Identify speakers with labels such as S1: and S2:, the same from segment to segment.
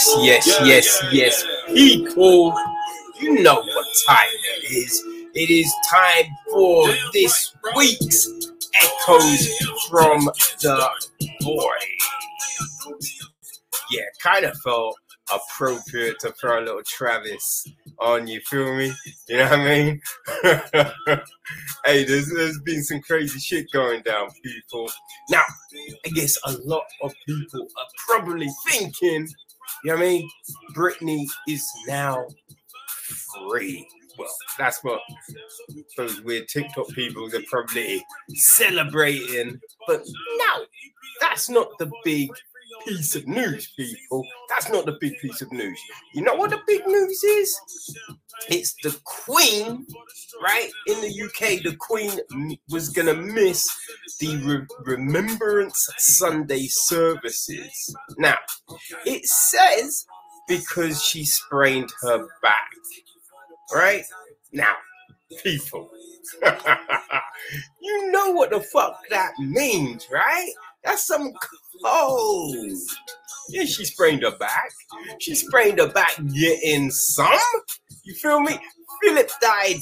S1: Yes, yes, yes, yes. People, you know what time it is. It is time for this week's Echoes from the Void. Yeah, kind of felt appropriate to throw a little Travis on you, feel me? You know what I mean? hey, there's, there's been some crazy shit going down, people. Now, I guess a lot of people are probably thinking, you know what I mean? Britney is now free. Well, that's what those weird TikTok people are probably celebrating. But no, that's not the big piece of news, people. That's not the big piece of news. You know what the big news is? It's the Queen, right? In the UK, the Queen was going to miss the Re- Remembrance Sunday services. Now, it says because she sprained her back, right? Now, people, you know what the fuck that means, right? That's some cold. Yeah, she sprained her back. She sprained her back getting some. You feel me? Philip died,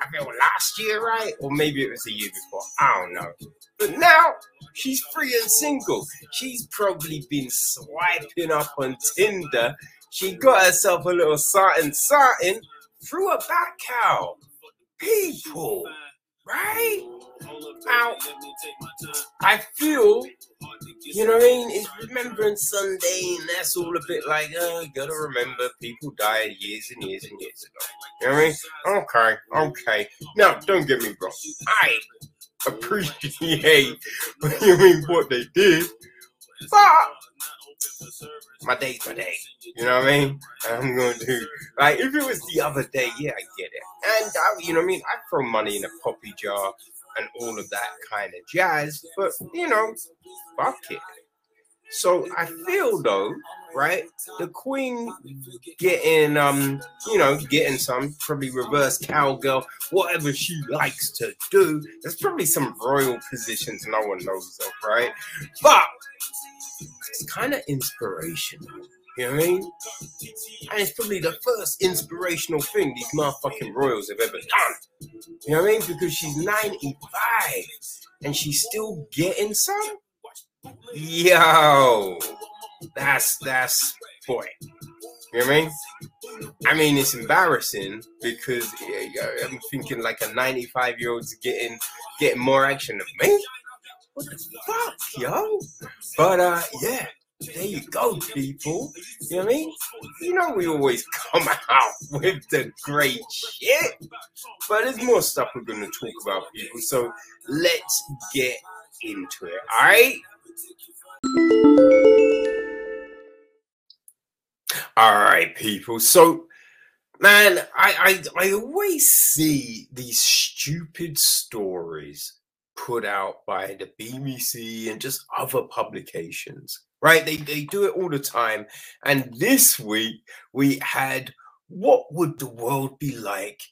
S1: I feel last year, right? Or maybe it was a year before. I don't know. But now she's free and single. She's probably been swiping up on Tinder. She got herself a little something, something, threw her back out. People, right? Now, I feel, you know what I mean? It's Remembrance Sunday, and that's all a bit like, oh, gotta remember people died years and years and years ago. You know what I mean? Okay, okay. Now, don't get me wrong. I appreciate you mean what they did, but my day. You know what I mean? I'm to do like if it was the other day, yeah, I get it. And I, you know what I mean? I throw money in a poppy jar and all of that kind of jazz, but you know, fuck it. So I feel though, right? The queen getting um, you know, getting some probably reverse cowgirl, whatever she likes to do. There's probably some royal positions no one knows of, right? But it's kind of inspirational. You know what I mean? And it's probably the first inspirational thing these motherfucking royals have ever done. You know what I mean? Because she's 95 and she's still getting some. Yo, that's that's boy. You know what I mean? I mean, it's embarrassing because yeah, I'm thinking like a 95 year old's getting getting more action than me. What the fuck, yo? But uh, yeah, there you go, people. You know what I mean? You know we always come out with the great shit, but there's more stuff we're gonna talk about, people. So let's get into it. All right. All right, people. So, man, I, I I always see these stupid stories put out by the BBC and just other publications, right? They they do it all the time. And this week we had what would the world be like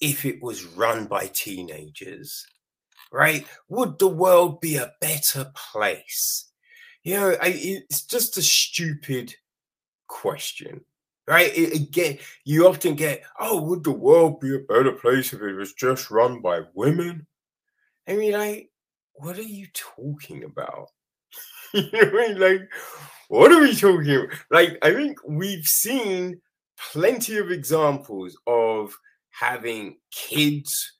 S1: if it was run by teenagers? Right? Would the world be a better place? You know, I, it's just a stupid question, right? It, get you often get, oh, would the world be a better place if it was just run by women? I mean, like, what are you talking about? you know what I mean? Like, what are we talking about? Like, I think we've seen plenty of examples of having kids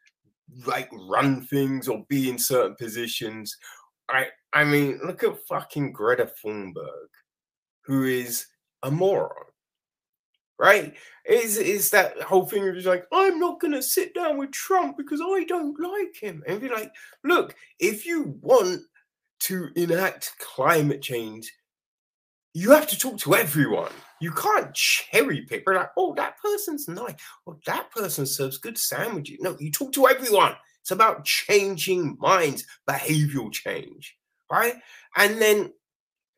S1: like run things or be in certain positions. I I mean, look at fucking Greta Thunberg, who is a moron right? Is is that whole thing of just like, I'm not gonna sit down with Trump because I don't like him. And be like, look, if you want to enact climate change, you have to talk to everyone. You can't cherry pick. We're like, oh, that person's nice. Or that person serves good sandwiches. No, you talk to everyone. It's about changing minds, behavioral change, right? And then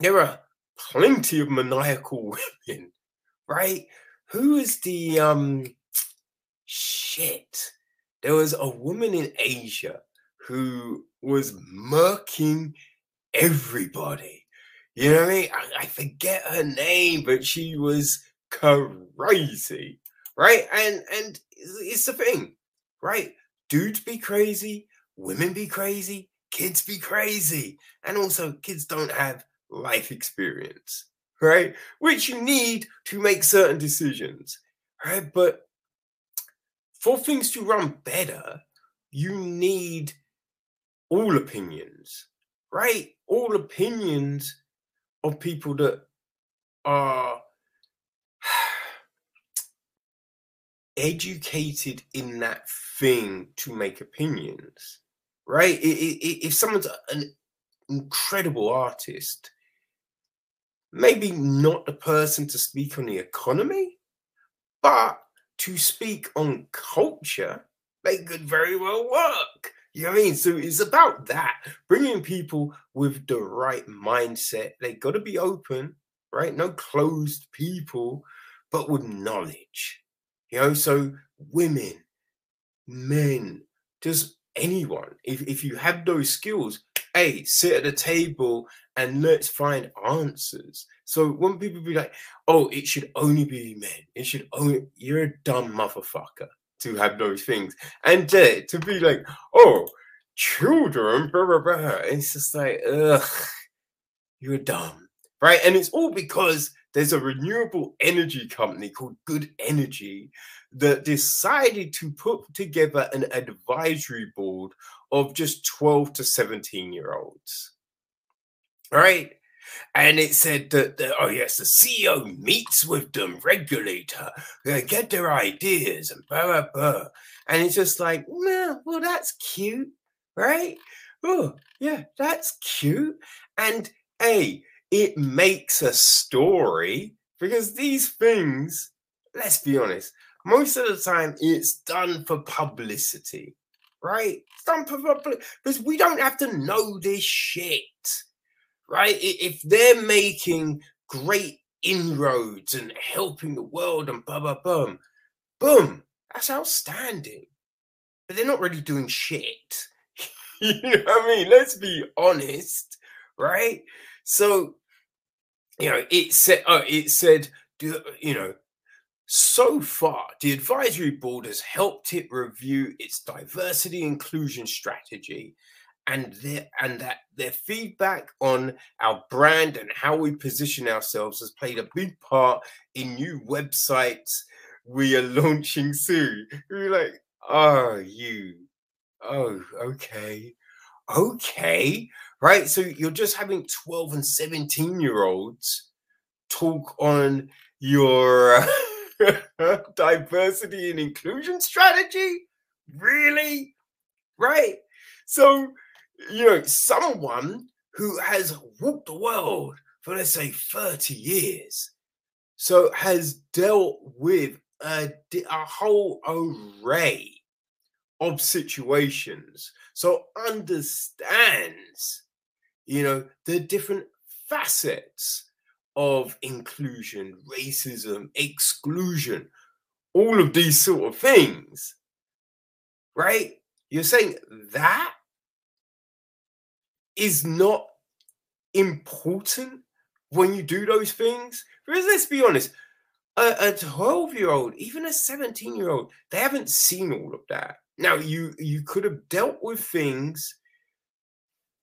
S1: there are plenty of maniacal women, right? Who is the um shit? There was a woman in Asia who was murking everybody. You know what I mean? I, I forget her name, but she was crazy, right? And and it's the thing, right? Dudes be crazy, women be crazy, kids be crazy, and also kids don't have life experience, right? Which you need to make certain decisions, right? But for things to run better, you need all opinions, right? All opinions of people that are educated in that thing to make opinions, right? If someone's an incredible artist, maybe not the person to speak on the economy, but to speak on culture, they could very well work. You know what I mean? So it's about that bringing people with the right mindset. They got to be open, right? No closed people, but with knowledge. You know, so women, men, just anyone, if, if you have those skills, hey, sit at the table and let's find answers. So when people be like, oh, it should only be men, it should only, you're a dumb motherfucker to have those things. And uh, to be like, oh, children, blah, blah, blah. It's just like, ugh, you're dumb. Right. And it's all because there's a renewable energy company called Good Energy that decided to put together an advisory board of just 12 to 17 year olds. Right? And it said that, the, oh, yes, the CEO meets with them regularly to get their ideas and blah, blah, blah. And it's just like, well, well, that's cute, right? Oh, yeah, that's cute. And hey, it makes a story because these things, let's be honest, most of the time it's done for publicity, right? It's done for publicity because we don't have to know this shit right? If they're making great inroads and helping the world and blah, blah, boom, boom, that's outstanding. But they're not really doing shit. you know what I mean? Let's be honest, right? So, you know, it said, oh, it said, you know, so far, the advisory board has helped it review its diversity inclusion strategy and their and that their feedback on our brand and how we position ourselves has played a big part in new websites we are launching soon. We're like, oh, you, oh, okay, okay, right. So you're just having 12 and 17 year olds talk on your diversity and inclusion strategy, really, right? So you know, someone who has walked the world for let's say 30 years, so has dealt with a, a whole array of situations, so understands, you know, the different facets of inclusion, racism, exclusion, all of these sort of things, right? You're saying that is not important when you do those things. Because let's be honest, a 12 year old, even a 17 year old, they haven't seen all of that. Now, you you could have dealt with things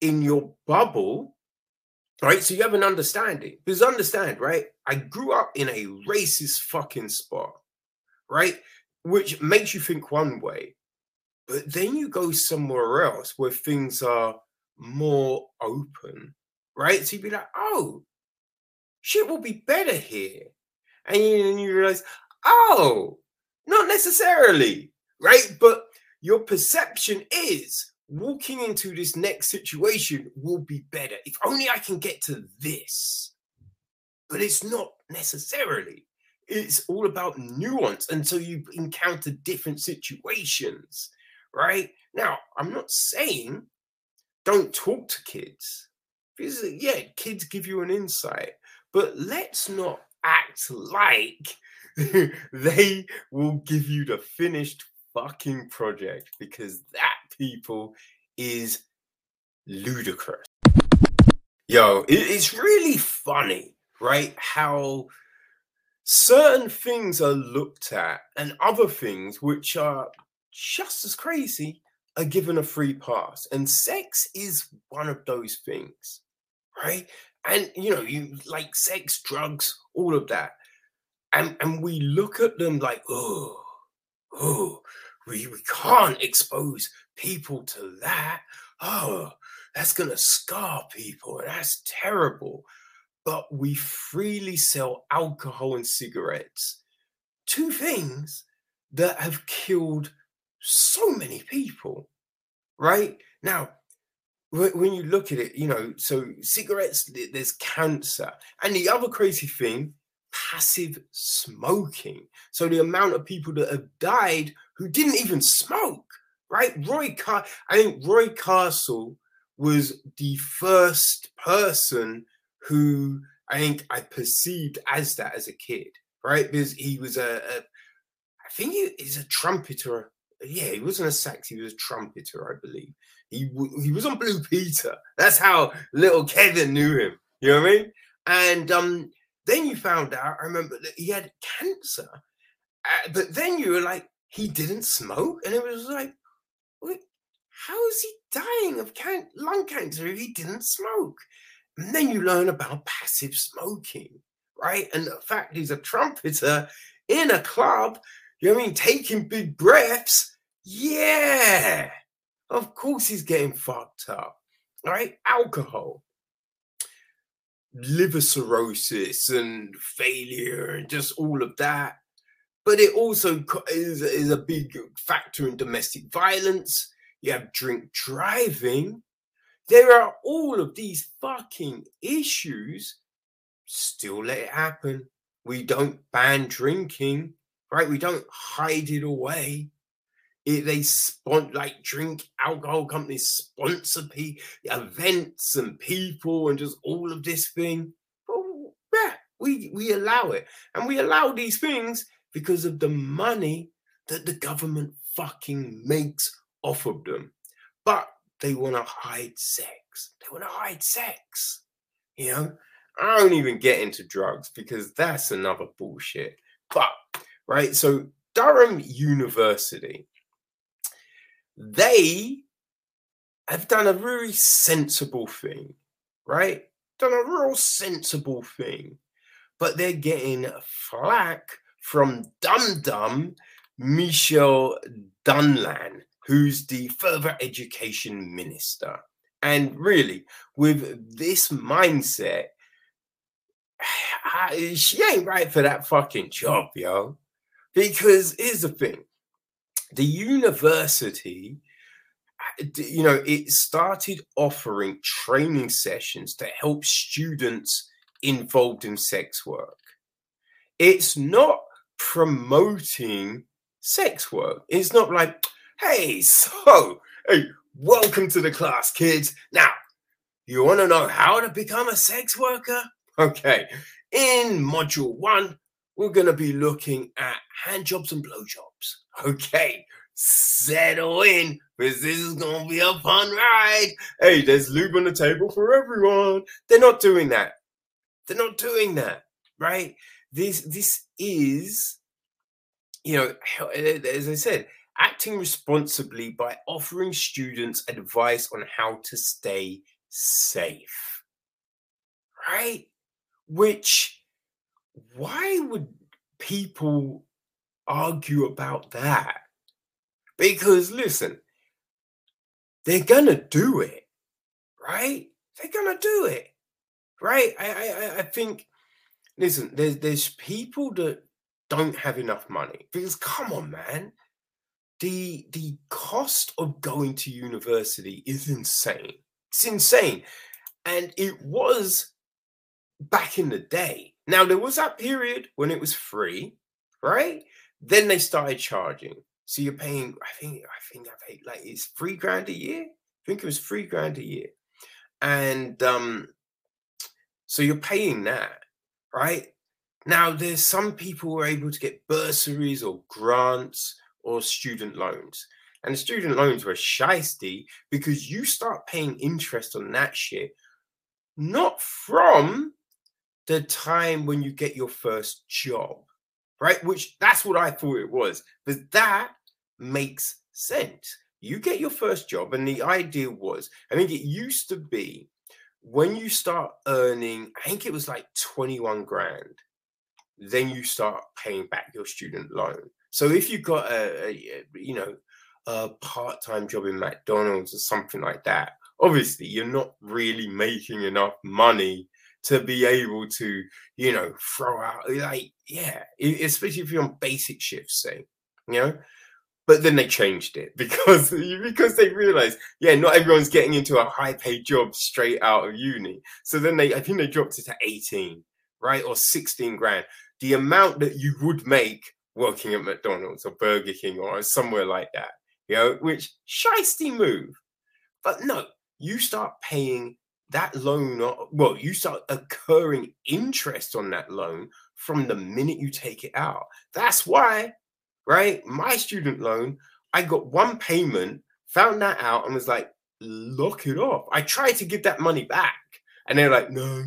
S1: in your bubble, right? So you have an understanding. Because understand, right? I grew up in a racist fucking spot, right? Which makes you think one way. But then you go somewhere else where things are more open, right? So you'd be like, oh, shit will be better here. And then you realize, oh, not necessarily, right? But your perception is walking into this next situation will be better. If only I can get to this. But it's not necessarily. It's all about nuance. And so you encounter different situations, right? Now, I'm not saying don't talk to kids. Because, uh, yeah, kids give you an insight, but let's not act like they will give you the finished fucking project because that, people, is ludicrous. Yo, it's really funny, right? How certain things are looked at and other things which are just as crazy are given a free pass. And sex is one of those things, right? And you know, you like sex, drugs, all of that. And and we look at them like, oh, oh, we, we can't expose people to that. Oh, that's gonna scar people. That's terrible. But we freely sell alcohol and cigarettes. Two things that have killed so many people, right? Now, when you look at it, you know, so cigarettes, there's cancer. And the other crazy thing, passive smoking. So the amount of people that have died who didn't even smoke, right? Roy Car I think Roy Castle was the first person who I think I perceived as that as a kid, right? Because he was a, a I think he is a trumpeter yeah, he wasn't a sax, he was a trumpeter, I believe. He he was on Blue Peter. That's how little Kevin knew him. You know what I mean? And um, then you found out. I remember that he had cancer, uh, but then you were like, he didn't smoke, and it was like, how is he dying of can- lung cancer if he didn't smoke? And then you learn about passive smoking, right? And the fact he's a trumpeter in a club you know what I mean? Taking big breaths. Yeah. Of course he's getting fucked up. Right? Alcohol. Liver cirrhosis and failure and just all of that. But it also is, is a big factor in domestic violence. You have drink driving. There are all of these fucking issues. Still let it happen. We don't ban drinking right? We don't hide it away. It, they sponsor like drink alcohol companies sponsor p events and people and just all of this thing. Well, yeah, we we allow it, and we allow these things because of the money that the government fucking makes off of them. But they want to hide sex. They want to hide sex. You know, I don't even get into drugs because that's another bullshit. But right? So Durham University, they have done a really sensible thing, right? Done a real sensible thing, but they're getting flack from Dum Dum Michelle Donelan, who's the further education minister. And really, with this mindset, she ain't right for that fucking job, yo. Because here's the thing the university, uh, you know, it started offering training sessions to help students involved in sex work. It's not promoting sex work. It's not like, hey, so, hey, welcome to the class, kids. Now, you want to know how to become a sex worker? Okay, in module one, we're going to be looking at hand jobs and blow jobs. Okay, settle in because this is going to be a fun ride. Hey, there's lube on the table for everyone. They're not doing that. They're not doing that, right? This this is, you know, as I said, acting responsibly by offering students advice on how to stay safe, right? Which why would people argue about that? Because listen, they're gonna do it, right? They're gonna do it, right? I I, I think. Listen, there's there's people that don't have enough money because come on, man, the the cost of going to university is insane. It's insane, and it was back in the day now there was that period when it was free, right? Then they started charging. So you're paying, I think, I think I paid like it's three grand a year. I think it was three grand a year. And um, so you're paying that, right? Now there's some people who are able to get bursaries or grants or student loans. And student loans were shisty because you start paying interest on that shit not from the time when you get your first job, right? Which that's what I thought it was. But that makes sense. You get your first job, and the idea was, I think it used to be when you start earning, I think it was like 21 grand, then you start paying back your student loan. So if you got a, a you know, a part-time job in McDonald's or something like that, obviously you're not really making enough money to be able to, you know, throw out like, yeah, especially if you're on basic shifts, say, you know. But then they changed it because because they realized, yeah, not everyone's getting into a high paid job straight out of uni. So then they, I think they dropped it to 18, right, or 16 grand. The amount that you would make working at McDonald's or Burger King or somewhere like that, you know, which shisty move. But no, you start paying that loan, uh, well, you start occurring interest on that loan from the minute you take it out. That's why, right? My student loan, I got one payment, found that out, and was like, lock it off. I tried to give that money back, and they're like, no,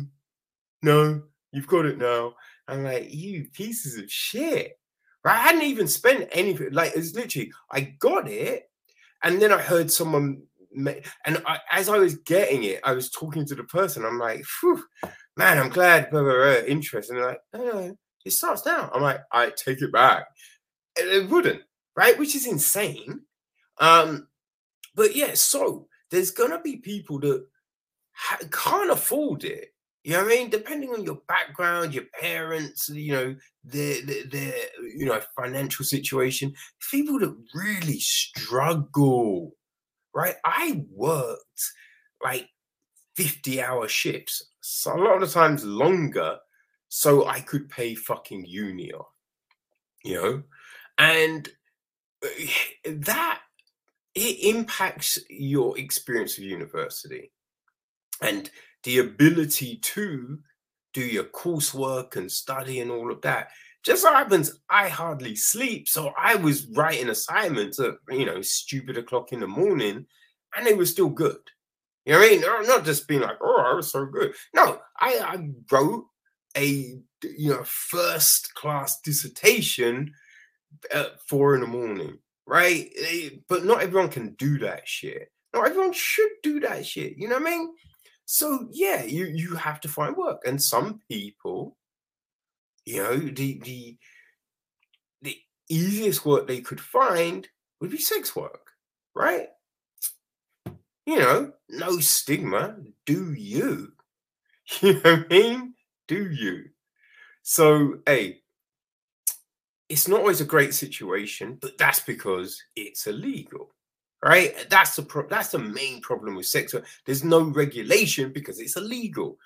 S1: no, you've got it now. I'm like, you pieces of shit. Right? I hadn't even spent anything. Like, it's literally, I got it, and then I heard someone and I, as I was getting it, I was talking to the person. I'm like, man, I'm glad blah, blah, blah, interest. And they're like, no, no, it starts now. I'm like, I take it back. And it wouldn't, right? Which is insane. Um, but yeah, so there's gonna be people that ha- can't afford it. You know what I mean? Depending on your background, your parents, you know, their, their, their you know financial situation, people that really struggle right? I worked like 50 hour shifts, so a lot of the times longer, so I could pay fucking uni off, you know? And eh, that it impacts your experience of university and the ability to do your coursework and study and all of that just so happens I hardly sleep. So I was writing assignments at, you know, stupid o'clock in the morning and they were still good. You know what I mean? I'm not just being like, oh, I was so good. No, I, I wrote a, you know, first class dissertation at four in the morning, right? Eh, but not everyone can do that shit. Not everyone should do that shit. You know what I mean? So yeah, you you have to find work, and some people you know, the the the easiest work they could find would be sex work, right? You know, no stigma. Do you? You know what I mean? Do you? So, hey, it's not always a great situation, but that's because it's illegal, right? That's the pro- that's the main problem with sex work. There's no regulation because it's illegal.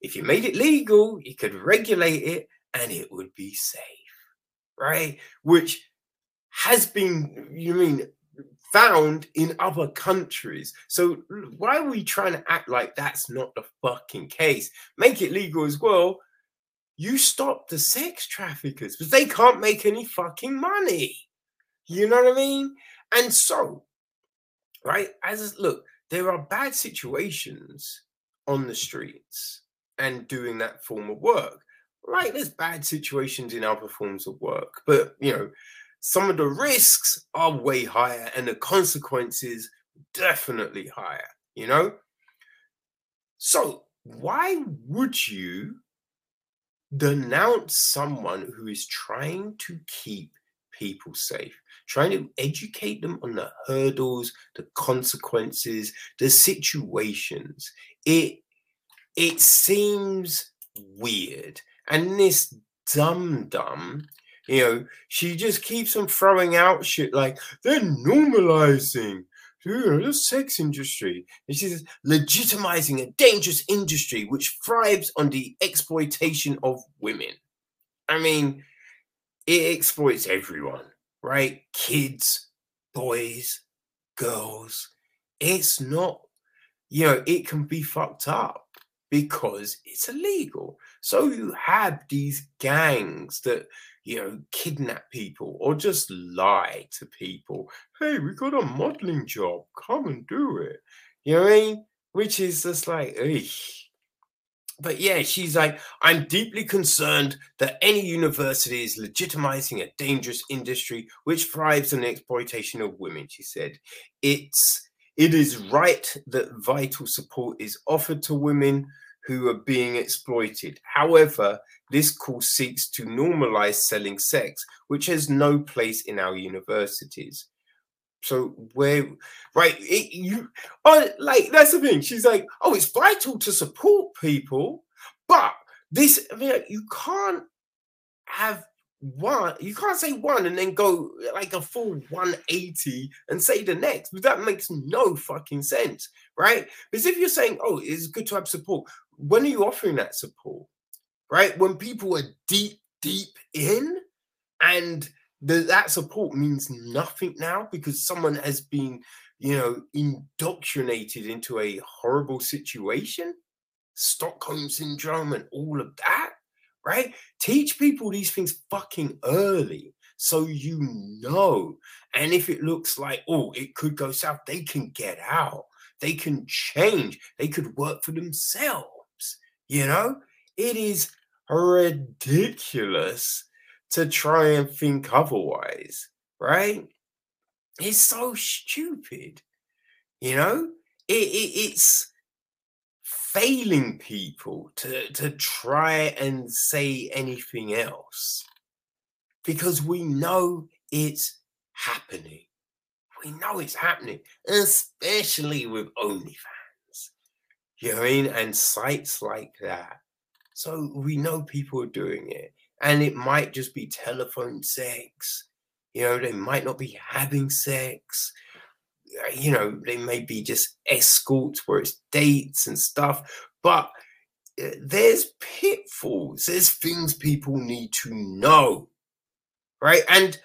S1: If you made it legal, you could regulate it and it would be safe, right? Which has been, you mean, found in other countries. So why are we trying to act like that's not the fucking case? Make it legal as well. You stop the sex traffickers because they can't make any fucking money. You know what I mean? And so, right, as look, there are bad situations on the streets and doing that form of work right, there's bad situations in other forms of work, but you know, some of the risks are way higher and the consequences definitely higher, you know? So, why would you denounce someone who is trying to keep people safe, trying to educate them on the hurdles, the consequences, the situations? It it seems weird and this dumb dumb, you know, she just keeps on throwing out shit like they're normalizing the sex industry. And she's legitimizing a dangerous industry which thrives on the exploitation of women. I mean, it exploits everyone, right? Kids, boys, girls. It's not, you know, it can be fucked up because it's illegal. So you have these gangs that, you know, kidnap people or just lie to people. Hey, we got a modeling job. Come and do it. You know what I mean? Which is just like, but yeah, she's like, I'm deeply concerned that any university is legitimizing a dangerous industry which thrives on the exploitation of women. She said, It's it is right that vital support is offered to women who are being exploited. However, this course seeks to normalize selling sex, which has no place in our universities. So where, right? It, you, oh, like that's the thing. She's like, oh, it's vital to support people, but this, I mean, you can't have one. You can't say one and then go like a full 180 and say the next. That makes no fucking sense, right? Because if you're saying, oh, it's good to have support, when are you offering that support? Right? When people are deep, deep in and the, that support means nothing now because someone has been, you know, indoctrinated into a horrible situation, Stockholm syndrome, and all of that, right? Teach people these things fucking early so you know. And if it looks like, oh, it could go south, they can get out, they can change, they could work for themselves, you know? It is ridiculous to try and think otherwise, right? It's so stupid, you know. It, it, it's failing people to to try and say anything else because we know it's happening. We know it's happening, especially with OnlyFans. You know what I mean? And sites like that. So we know people are doing it and it might just be telephone sex. You know, they might not be having sex. Uh, you know, they may be just escorts where it's dates and stuff. But uh, there's pitfalls. There's things people need to know, right? And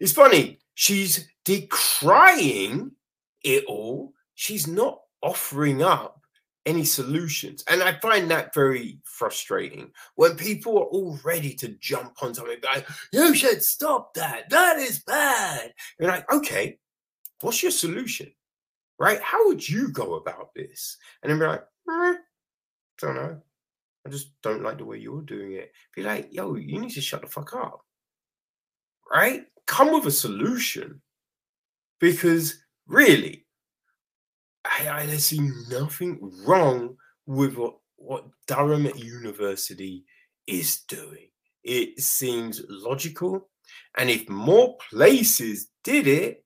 S1: it's funny. She's decrying it all. She's not offering up any solutions. And I find that very frustrating when people are all ready to jump on something like, you should stop that. That is bad. You're like, okay, what's your solution? Right? How would you go about this? And then be like, eh, don't know. I just don't like the way you're doing it. Be like, yo, you need to shut the fuck up. Right? Come with a solution. Because really, I, I see nothing wrong with what, what Durham University is doing. It seems logical. And if more places did it,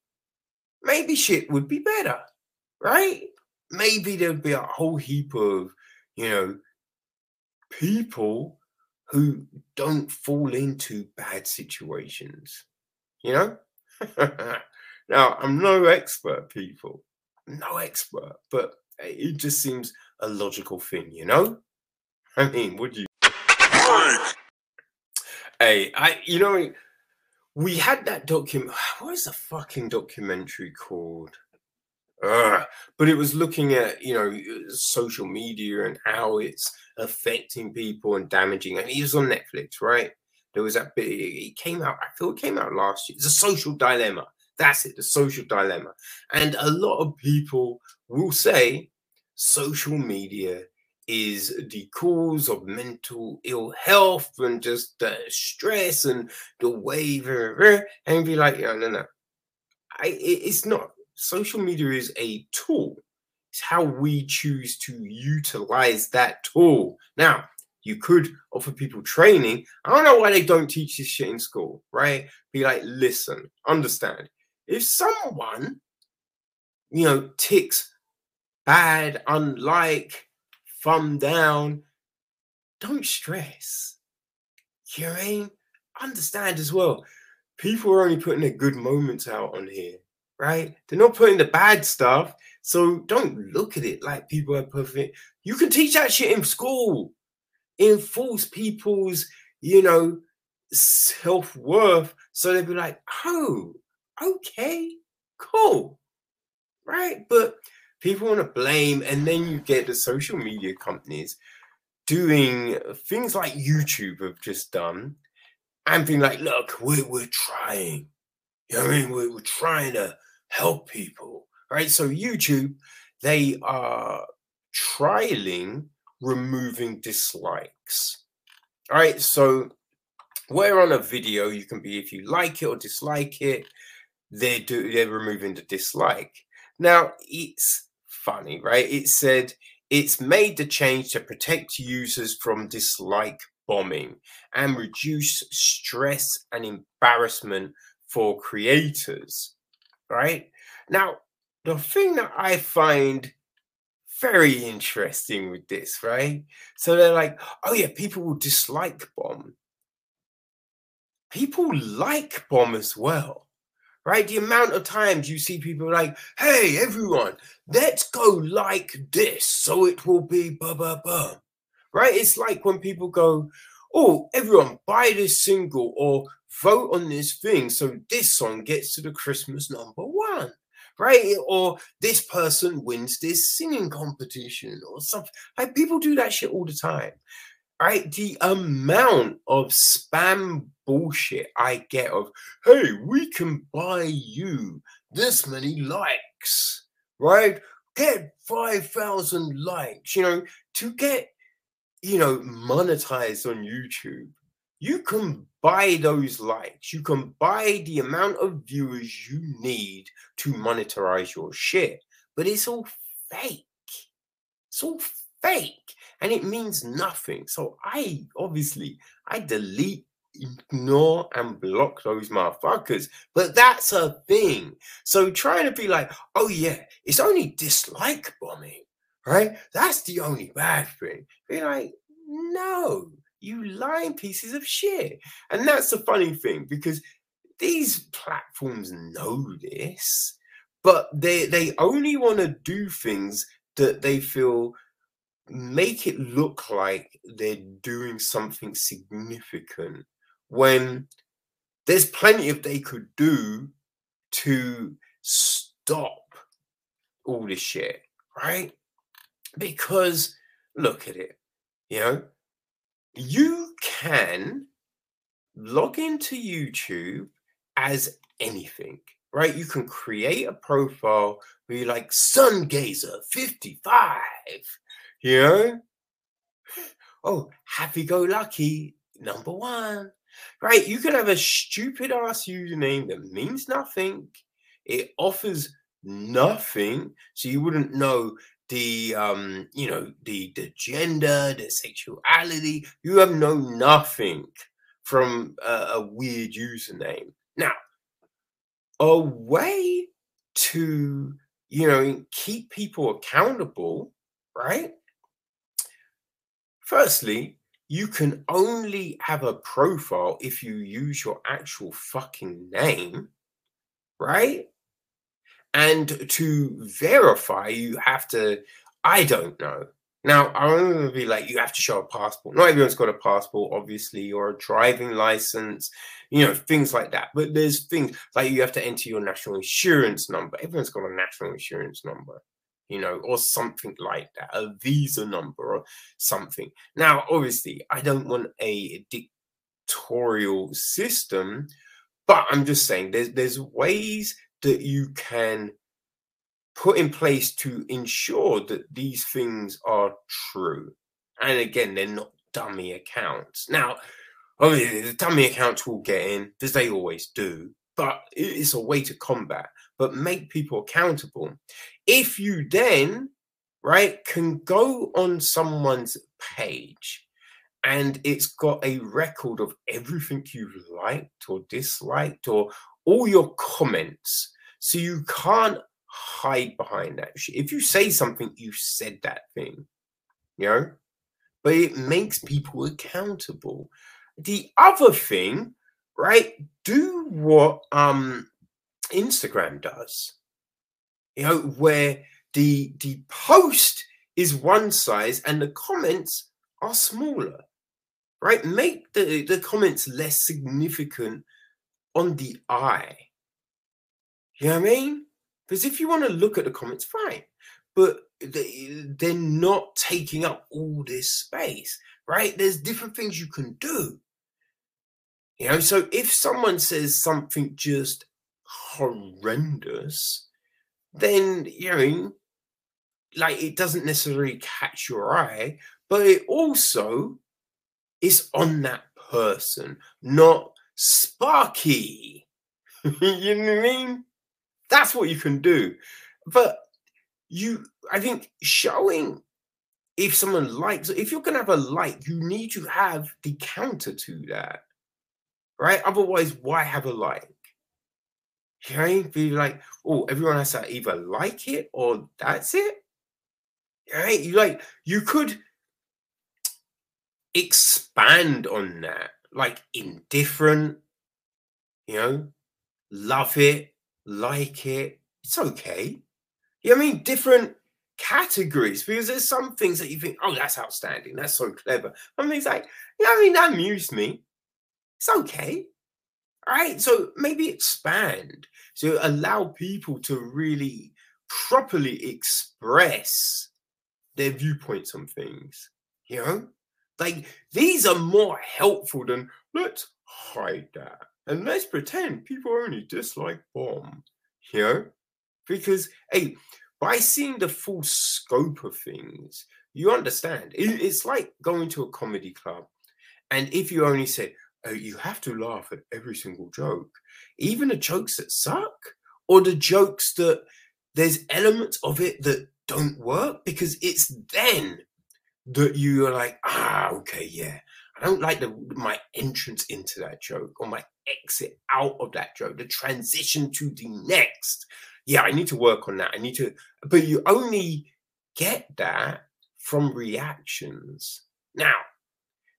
S1: maybe shit would be better, right? Maybe there'd be a whole heap of, you know, people who don't fall into bad situations, you know? now, I'm no expert, people, no expert, but it just seems a logical thing, you know? I mean, would you? hey, I, you know, we had that document. What is the fucking documentary called? But it was looking at you know social media and how it's affecting people and damaging. And it was on Netflix, right? There was that bit. It came out. I feel it came out last year. It's a social dilemma. That's it, the social dilemma. And a lot of people will say social media is the cause of mental ill health and just the stress and the way, and be like, yeah, no, no. I, it's not. Social media is a tool. It's how we choose to utilize that tool. Now, you could offer people training. I don't know why they don't teach this shit in school, right? Be like, listen, understand if someone, you know, ticks bad, unlike, thumb down, don't stress. You mean? Understand as well. People are only putting their good moments out on here, right? They're not putting the bad stuff. So don't look at it like people are perfect. You can teach that shit in school. Enforce people's, you know, self worth. So they'd be like, oh, okay, cool, right? But people want to blame, and then you get the social media companies doing things like YouTube have just done and being like, look, we're, we're trying. You know what I mean? We're, we're trying to help people, right? So YouTube, they are trialing removing dislikes. All right, so we're on a video, you can be if you like it or dislike it, they're do they're removing the dislike. Now it's funny, right? It said it's made the change to protect users from dislike bombing and reduce stress and embarrassment for creators, right? Now, the thing that I find very interesting with this, right? So they're like, oh yeah, people will dislike bomb. People like bomb as well right? The amount of times you see people like, hey, everyone, let's go like this so it will be blah, blah, blah, right? It's like when people go, oh, everyone, buy this single or vote on this thing so this song gets to the Christmas number one. Right, or this person wins this singing competition, or something. Like people do that shit all the time right? The amount of spam bullshit I get of, hey, we can buy you this many likes, right? Get 5,000 likes, you know, to get, you know, monetized on YouTube. You can buy those likes. You can buy the amount of viewers you need to monetize your shit. But it's all fake. It's all fake and it means nothing. So I obviously I delete, ignore, and block those motherfuckers. But that's a thing. So trying to be like, oh yeah, it's only dislike bombing, right? That's the only bad thing. Be like, no, you lying pieces of shit. And that's the funny thing because these platforms know this, but they they only want to do things that they feel make it look like they're doing something significant when there's plenty of they could do to stop all this shit, right? Because look at it, you know, you can log into YouTube as anything, right? You can create a profile where you're like Sun Gazer 55 you know? Oh, happy go lucky, number one. Right? You can have a stupid ass username that means nothing. It offers nothing. So you wouldn't know the um, you know, the the gender, the sexuality. You have no nothing from a, a weird username. Now, a way to you know keep people accountable, right? Firstly, you can only have a profile if you use your actual fucking name, right? And to verify, you have to, I don't know. Now, I'm going to be like, you have to show a passport. Not everyone's got a passport, obviously, or a driving license, you know, things like that. But there's things like you have to enter your national insurance number. Everyone's got a national insurance number you know, or something like that, a visa number or something. Now, obviously, I don't want a dictatorial system, but I'm just saying there's there's ways that you can put in place to ensure that these things are true. And again, they're not dummy accounts. Now, obviously, the dummy accounts will get in, as they always do, but it's a way to combat but make people accountable. If you then, right, can go on someone's page and it's got a record of everything you've liked or disliked or all your comments. So you can't hide behind that. If you say something, you said that thing, you know, but it makes people accountable. The other thing, right, do what um Instagram does. You know, where the the post is one size and the comments are smaller. Right? Make the, the comments less significant on the eye. You know what I mean? Because if you want to look at the comments, fine. But they, they're not taking up all this space, right? There's different things you can do. You know, so if someone says something just horrendous, then you know like it doesn't necessarily catch your eye, but it also is on that person, not sparky. you know what I mean? That's what you can do. But you, I think, showing if someone likes, if you're to have a like, you need to have the counter to that, right? Otherwise, why have a like? Right? Be like, oh, everyone has to either like it or that's it. Right? You like, you could expand on that, like indifferent, you know, love it, like it. It's okay. You know I mean? Different categories because there's some things that you think, oh, that's outstanding. That's so clever. And things like, you know I mean? That amused me. It's okay. Right. So maybe expand. So allow people to really properly express their viewpoints on things. You know? Like these are more helpful than let's hide that. And let's pretend people only dislike bomb. You know? Because hey, by seeing the full scope of things, you understand. It's like going to a comedy club, and if you only say, oh, you have to laugh at every single joke, even the jokes that suck, or the jokes that there's elements of it that don't work, because it's then that you are like, ah, okay, yeah. I don't like the my entrance into that joke or my exit out of that joke, the transition to the next yeah, I need to work on that. I need to, but you only get that from reactions. Now,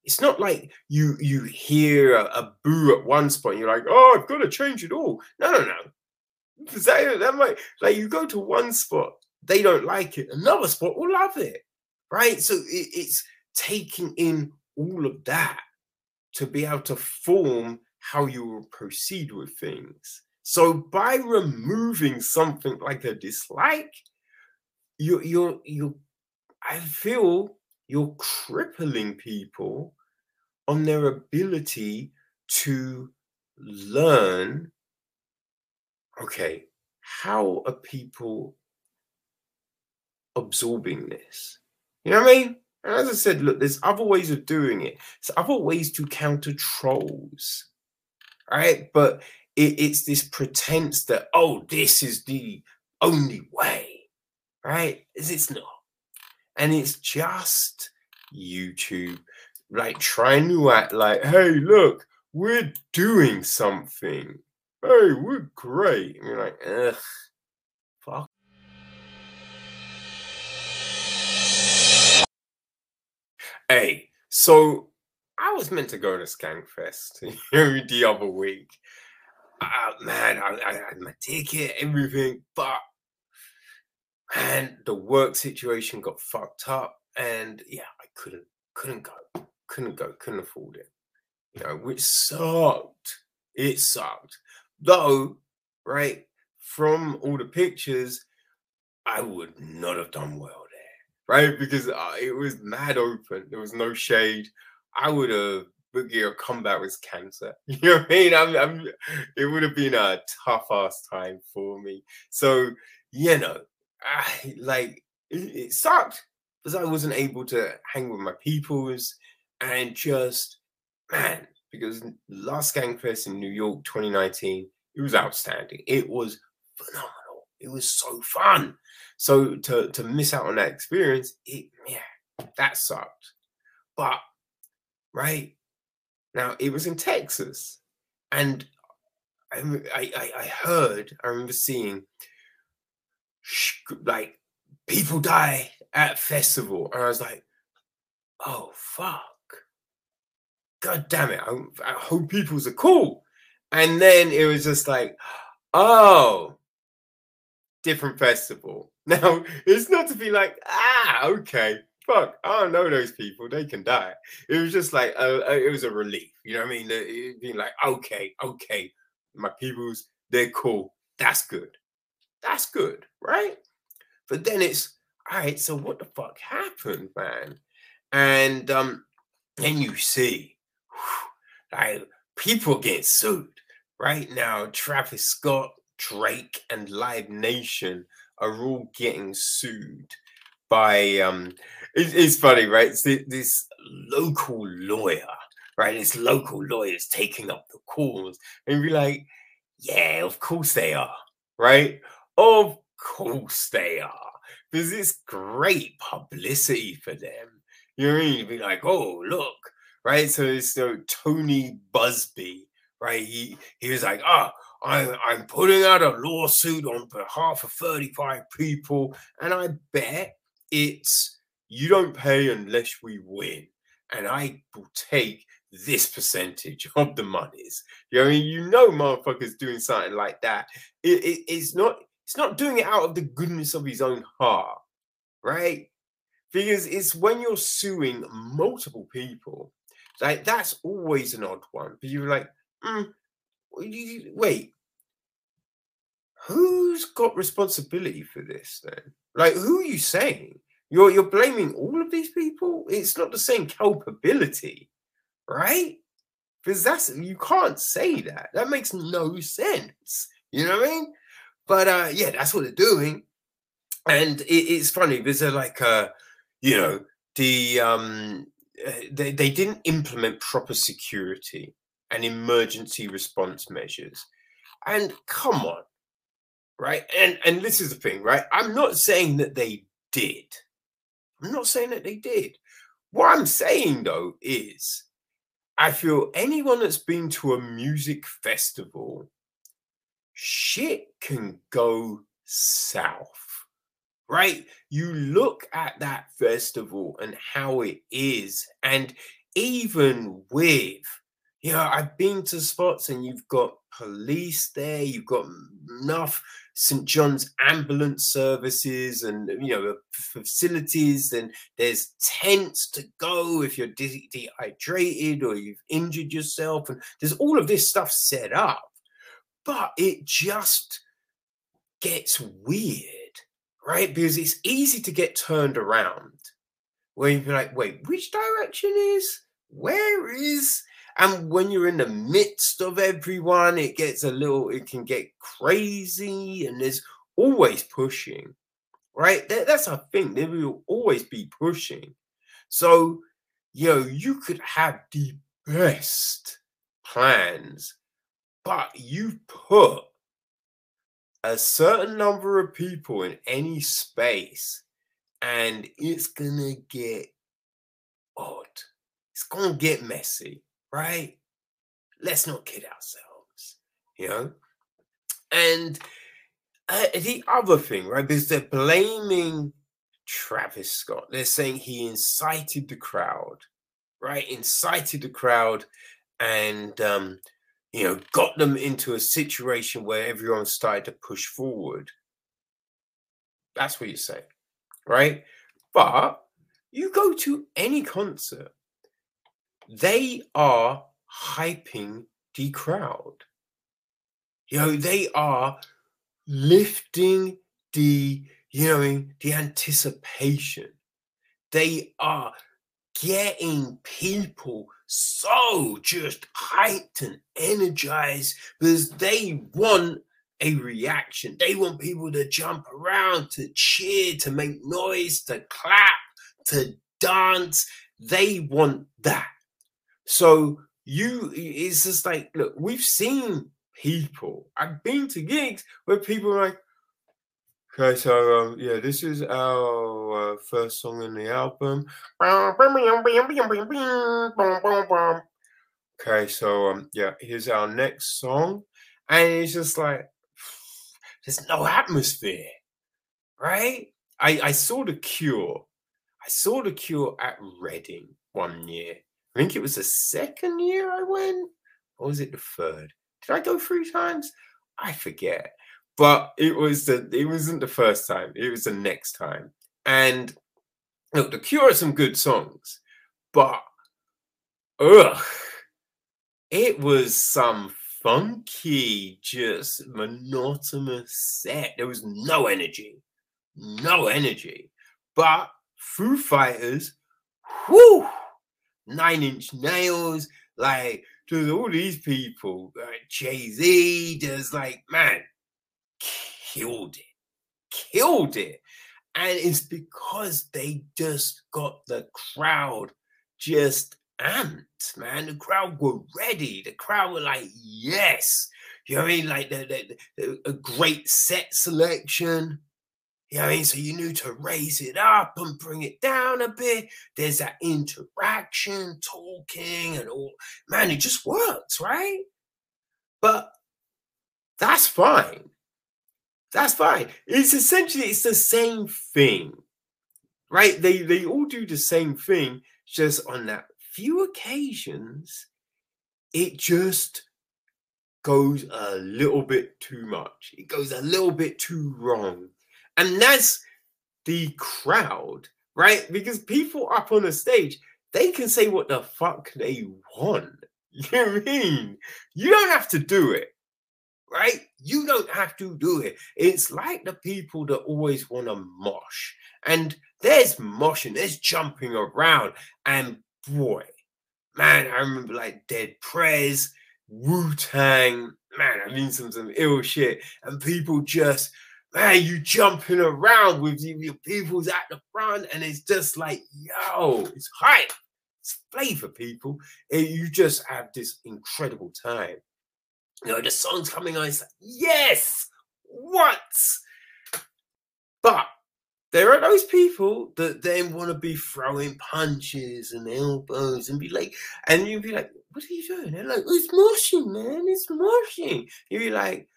S1: it's not like you you hear a, a boo at one spot and you're like, oh, I've got to change it all. No, no, no. That, that might like you go to one spot, they don't like it. Another spot will love it, right? So it, it's taking in all of that to be able to form how you will proceed with things. So by removing something like a dislike, you you you I feel you're crippling people on their ability to learn okay, how are people absorbing this? You know what I mean? And as I said, look, there's other ways of doing it. There's other ways to counter trolls. Right? But it, it's this pretense that oh this is the only way right Is it's not and it's just youtube. Like trying to act like hey look we're doing something. Hey we're great. And you're like ugh fuck. Hey so I was meant to go to Skankfest the other week, uh, man, I, I, had my ticket, everything, but man, the work situation got fucked up, and yeah, I couldn't, couldn't go, couldn't go, couldn't afford it, you know, which sucked. It sucked, though, right? From all the pictures, I would not have done well there, right? Because uh, it was mad open. There was no shade. I would have Boogie come combat with cancer. You know what I mean? I'm, I'm, it would have been a tough ass time for me. So, you know, I, like it, it sucked because I wasn't able to hang with my peoples and just, man, because last Skankfest in New York 2019, it was outstanding. It was phenomenal. It was so fun. So to, to miss out on that experience, it, yeah, that sucked. But, right, now it was in Texas, and I, I, I heard, I remember seeing like people die at festival, and I was like, oh fuck, god damn it! I, I hope people's are cool. And then it was just like, oh, different festival. Now it's not to be like, ah, okay, fuck, I don't know those people. They can die. It was just like, uh, uh it was a relief. You know what I mean? It, being like, okay, okay, my peoples, they're cool. That's good. That's good, right? But then it's, all right, so what the fuck happened, man? And um, then you see, like, people get sued. Right now, Travis Scott, Drake, and Live Nation are all getting sued by um it, it's funny, right? It's this local lawyer, right? This local lawyer's taking up the cause and be like, yeah, of course they are, right? Of course they are. Because it's great publicity for them. You know mean? Be like, oh, look, right? So it's so Tony Buzbee, right? He he was like, oh, I, I'm putting out a lawsuit on behalf of 35 people, and I bet it's you don't pay unless we win. And I will take this percentage of the monies. You know, I mean, you know, motherfuckers doing something like that. It, it, it's not. It's not doing it out of the goodness of his own heart, right? Because it's when you're suing multiple people, like that's always an odd one. But you're like, mm, wait, who's got responsibility for this then? Like, who are you saying? You're you're blaming all of these people. It's not the same culpability, right? Because that's you can't say that. That makes no sense. You know what I mean? But uh, yeah, that's what they're doing, and it, it's funny because they're like, uh, you know, the um, uh, they they didn't implement proper security and emergency response measures, and come on, right? And and this is the thing, right? I'm not saying that they did. I'm not saying that they did. What I'm saying though is I feel anyone that's been to a music festival, shit can go south, right? You look at that festival and how it is, and even with you know, I've been to spots and you've got police there, you've got enough St. John's ambulance services and you know facilities, and there's tents to go if you're de- dehydrated or you've injured yourself, and there's all of this stuff set up, but it just gets weird, right? Because it's easy to get turned around where you'd be like, wait, which direction is where is and when you're in the midst of everyone, it gets a little, it can get crazy, and there's always pushing, right? That, that's a thing. There will always be pushing. So, you know, you could have the best plans, but you put a certain number of people in any space, and it's gonna get odd. It's gonna get messy right? Let's not kid ourselves, you know? And uh, the other thing, right, because they're blaming Travis Scott. They're saying he incited the crowd, right? Incited the crowd and, um, you know, got them into a situation where everyone started to push forward. That's what you say, right? But you go to any concert they are hyping the crowd. You know, they are lifting the, you know, the anticipation. They are getting people so just hyped and energized because they want a reaction. They want people to jump around, to cheer, to make noise, to clap, to dance. They want that. So you, it's just like, look, we've seen people. I've been to gigs where people are like, okay, so um, yeah, this is our uh, first song in the album. Okay, so um, yeah, here's our next song, and it's just like there's no atmosphere, right? I I saw the Cure. I saw the Cure at Reading one year, I think it was the second year I went, or was it the third? Did I go three times? I forget. But it was the it wasn't the first time, it was the next time. And look, the Cure are some good songs, but ugh, it was some funky, just monotonous set. There was no energy, no energy. But Foo Fighters, whoo, Nine Inch Nails, like there's all these people, uh, Jay Z, just like man, killed it, killed it, And it's because they just got the crowd just amped, man. The crowd were ready. The crowd were like, yes. You know what I mean? Like the, the, the, a great set selection. You know what I mean? So you knew to raise it up and bring it down a bit. There's that interaction, talking, and all. Man, it just works, right? But that's fine. That's fine. It's essentially it's the same thing, right? They they all do the same thing, just on that few occasions, it just goes a little bit too much. It goes a little bit too wrong. And that's the crowd, right? Because people up on the stage, they can say what the fuck they want. You know I mean? You don't have to do it, right? You don't have to do it. It's like the people that always want to mosh. And there's moshing, there's jumping around. And boy, man, I remember like Dead Prez, Wu Tang, man, I mean some some ill shit, and people just man, you jumping around with you, your people's at the front, and it's just like, yo, it's hype, it's flavor, people. And you just have this incredible time. You know, the song's coming on, it's like, yes, what? But there are those people that then want to be throwing punches and elbows and be like, and you'd be like, what are you doing? They're like, it's moshing, man, it's moshing. You'd be like,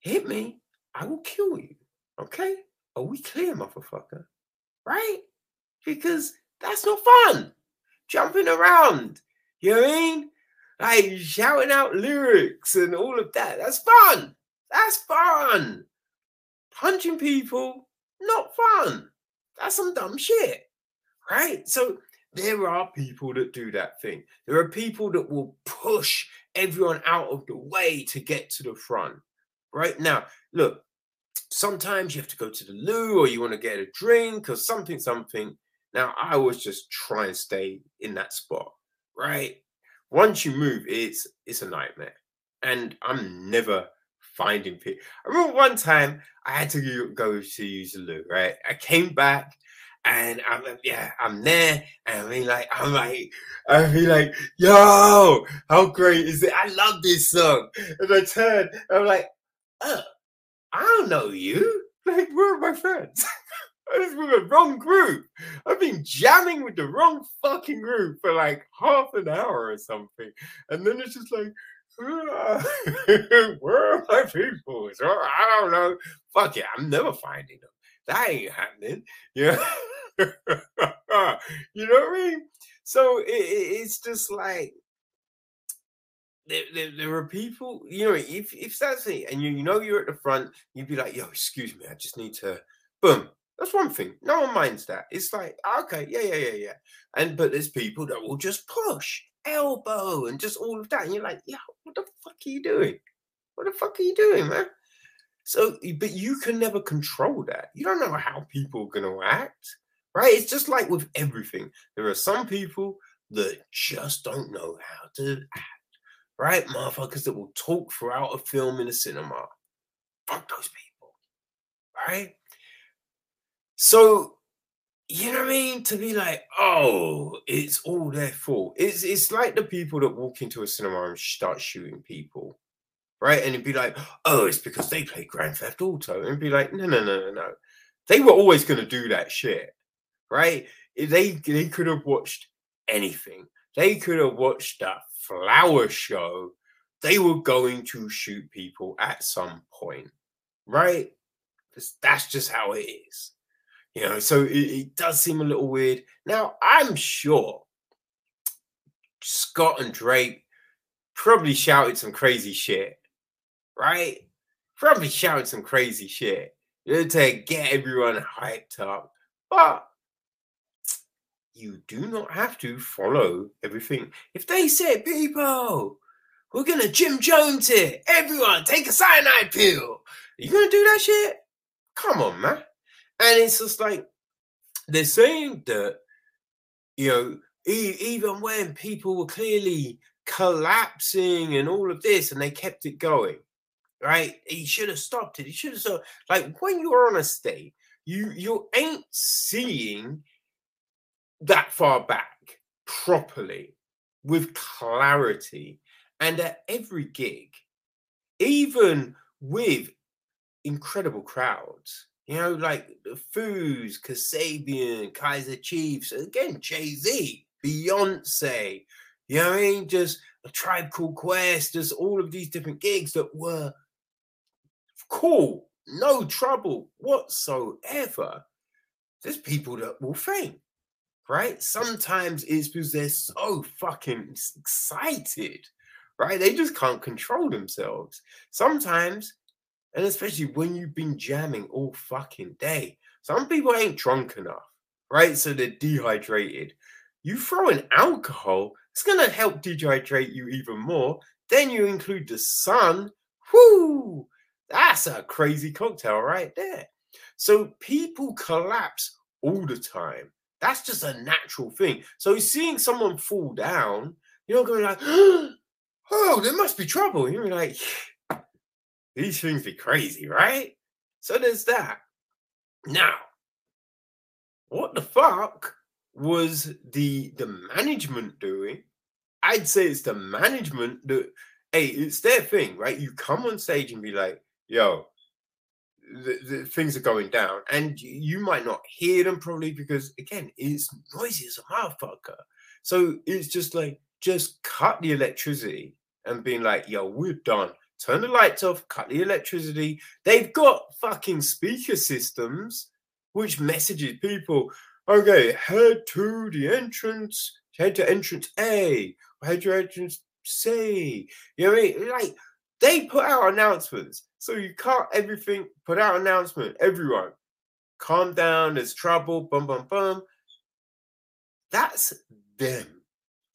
S1: hit me, I will kill you. Okay? Are we clear, motherfucker? Right? Because that's not fun. Jumping around. You know what I mean? Like shouting out lyrics and all of that. That's fun. That's fun punching people, not fun. That's some dumb shit, right? So there are people that do that thing. There are people that will push everyone out of the way to get to the front. Right now, look, sometimes you have to go to the loo or you want to get a drink or something, something. Now, I always just try and stay in that spot, right? Once you move, it's it's a nightmare. And I'm never finding people. I remember one time I had to go to use the loo, right? I came back and I'm yeah, I'm there, and I mean like I'm like I'm like, yo, how great is it? I love this song. And I turn, I'm like, oh, I don't know you. Like, where are my friends? I was with the wrong group. I've been jamming with the wrong fucking group for like half an hour or something. And then it's just like, where are my people? I don't know. Fuck it, I'm never finding them. That ain't happening. Yeah. you know what I mean? So it, it's just like there, there, there, are people, you know, if if that's it, and you, you know you're at the front, you'd be like, yo, excuse me, I just need to boom. That's one thing. No one minds that. It's like, okay, yeah, yeah, yeah, yeah. And but there's people that will just push elbow and just all of that. And you're like, yeah, what the fuck are you doing? What the fuck are you doing, man? So, but you can never control that. You don't know how people are to act, right? It's just like with everything. There are some people that just don't know how to act, right? Motherfuckers that will talk throughout a film in a cinema. Fuck those people, right? So you know what I mean? To be like, oh, it's all their fault. It's it's like the people that walk into a cinema and start shooting people, right? And it'd be like, oh, it's because they play Grand Theft Auto, and be like, no, no, no, no, no. They were always going to do that shit, right? They they could have watched anything. They could have watched that flower show. They were going to shoot people at some point, right? Because that's just how it is. You know, so it, it does seem a little weird. Now, I'm sure Scott and Drake probably shouted some crazy shit, right? Probably shouted some crazy shit to get everyone hyped up. But you do not have to follow everything. If they said, people, we're gonna Jim Jones it, everyone take a cyanide pill. Are you gonna do that shit? Come on, man. And it's just like they're saying that, you know, e- even when people were clearly collapsing and all of this, and they kept it going, right? He should have stopped it. He should have stopped. Like when you're on a state, you you ain't seeing that far back properly with clarity. And at every gig, even with incredible crowds, you know, like the Foos, Kasabian, Kaiser Chiefs, again, Jay Z, Beyonce, you know what I mean? Just a tribe called Quest, just all of these different gigs that were cool, no trouble whatsoever. There's people that will faint, right? Sometimes it's because they're so fucking excited, right? They just can't control themselves. Sometimes, and especially when you've been jamming all fucking day, some people ain't drunk enough, right? So they're dehydrated. You throw in alcohol, it's going to help dehydrate you even more. Then you include the sun. Whoo! That's a crazy cocktail right there. So people collapse all the time. That's just a natural thing. So seeing someone fall down, you're not going like, oh, there must be trouble. You're like, these things be crazy, right? So there's that. Now, what the fuck was the the management doing I'd say it's the management that hey, it's their thing, right? You come on stage and be like, yo, the, the things are going down. And you might not hear them probably because again, it's noisy as a motherfucker. So it's just like just cut the electricity and being like, yo, we're done. Turn the lights off, cut the electricity. They've got fucking speaker systems which messages people, okay, head to the entrance, head to entrance A, hydrogen say, you know what I mean? Like they put out announcements. So you can't everything put out announcement. Everyone, calm down, there's trouble, bum bum bum. That's them.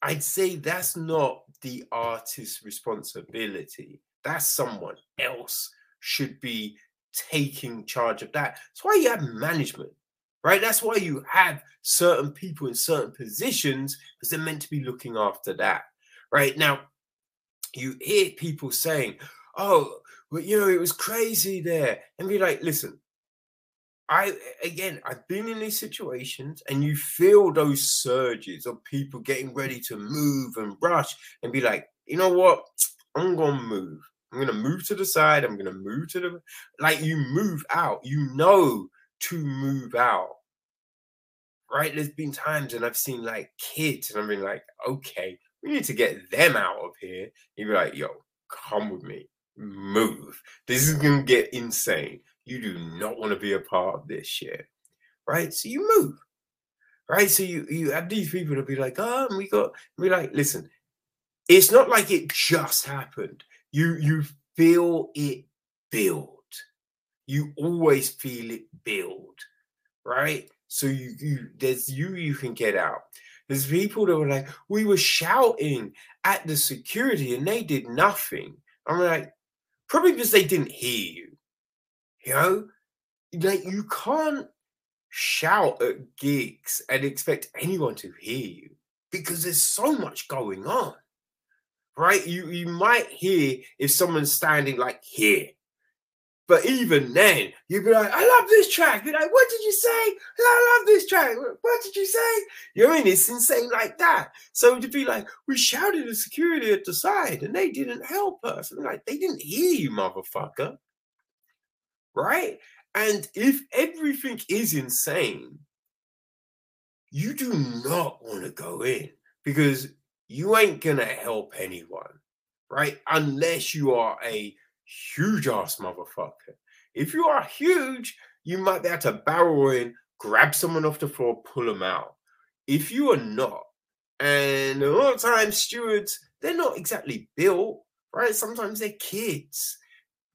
S1: I'd say that's not the artist's responsibility. That's someone else should be taking charge of that. That's why you have management right? That's why you have certain people in certain positions because they're meant to be looking after that, right? Now, you hear people saying, oh, well, you know, it was crazy there. And be like, listen, I, again, I've been in these situations and you feel those surges of people getting ready to move and rush and be like, you know what? I'm going to move. I'm going to move to the side. I'm going to move to the, like you move out. You know to move out. Right? There's been times and I've seen like kids and I've been like, okay, we need to get them out of here. You'd be like, yo, come with me, move. This is gonna get insane. You do not want to be a part of this shit. Right? So you move. Right? So you you have these people to be like, oh, we got be like, listen, it's not like it just happened. You you feel it build you always feel it build, right? So you, you there's you you can get out. There's people that were like, we were shouting at the security and they did nothing. I'm like, probably because they didn't hear you. You know, like you can't shout at gigs and expect anyone to hear you because there's so much going on. Right? You you might hear if someone's standing like here but even then, you'd be like, I love this track. You're like, what did you say? I love this track. What did you say? You know what I mean? It's insane like that. So to be like, we shouted at security at the side and they didn't help us. Like, they didn't hear you, motherfucker. Right? And if everything is insane, you do not want to go in because you ain't to help anyone. Right? Unless you are a huge ass motherfucker. If you are huge, you might be able to barrel in, grab someone off the floor, pull them out. If you are not, and a lot of times stewards, they're not exactly built, right? Sometimes they're kids.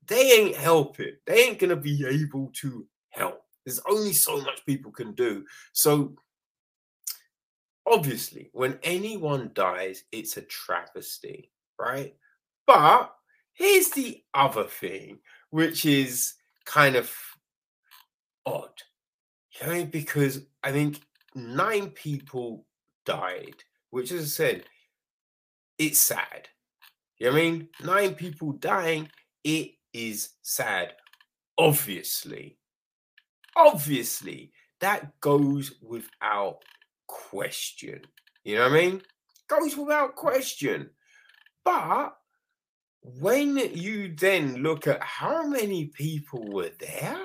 S1: They ain't helping. They ain't gonna be able to help. There's only so much people can do. So obviously, when anyone dies, it's a travesty, right? But Here's the other thing, which is kind of odd. You know, because I think nine people died, which, as I said, it's sad. You know I mean? Nine people dying, it is sad. Obviously. Obviously. That goes without question. You know what I mean? Goes without question. But when you then look at how many people were there,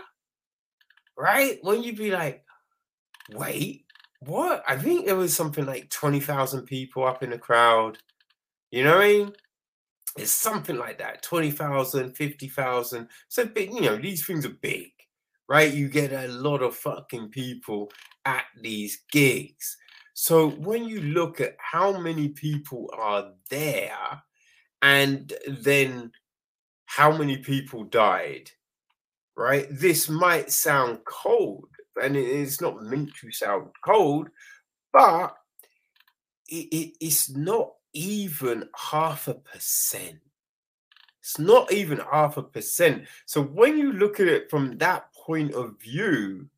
S1: right? When you be like, wait, what? I think there was something like 20,000 people up in the crowd. You know what I mean? It's something like that 20,000, 50,000. So big, you know, these things are big, right? You get a lot of fucking people at these gigs. So when you look at how many people are there, and then how many people died, right? This might sound cold, and it's not meant to sound cold, but it, it, it's not even half a percent. It's not even half a percent. So when you look at it from that point of view,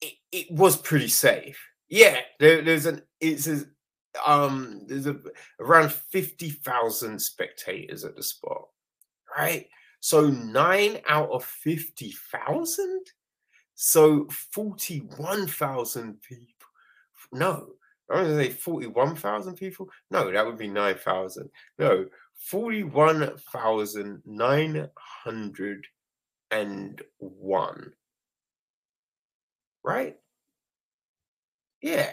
S1: it, it was pretty safe. Yeah, there, there's an it's a um there's a, around 50,000 spectators at the spot, right? So nine out of 50,000? So 41,000 people. No, I was going to say 41,000 people. No, that would be 9,000. No, 41,901. Right? Yeah,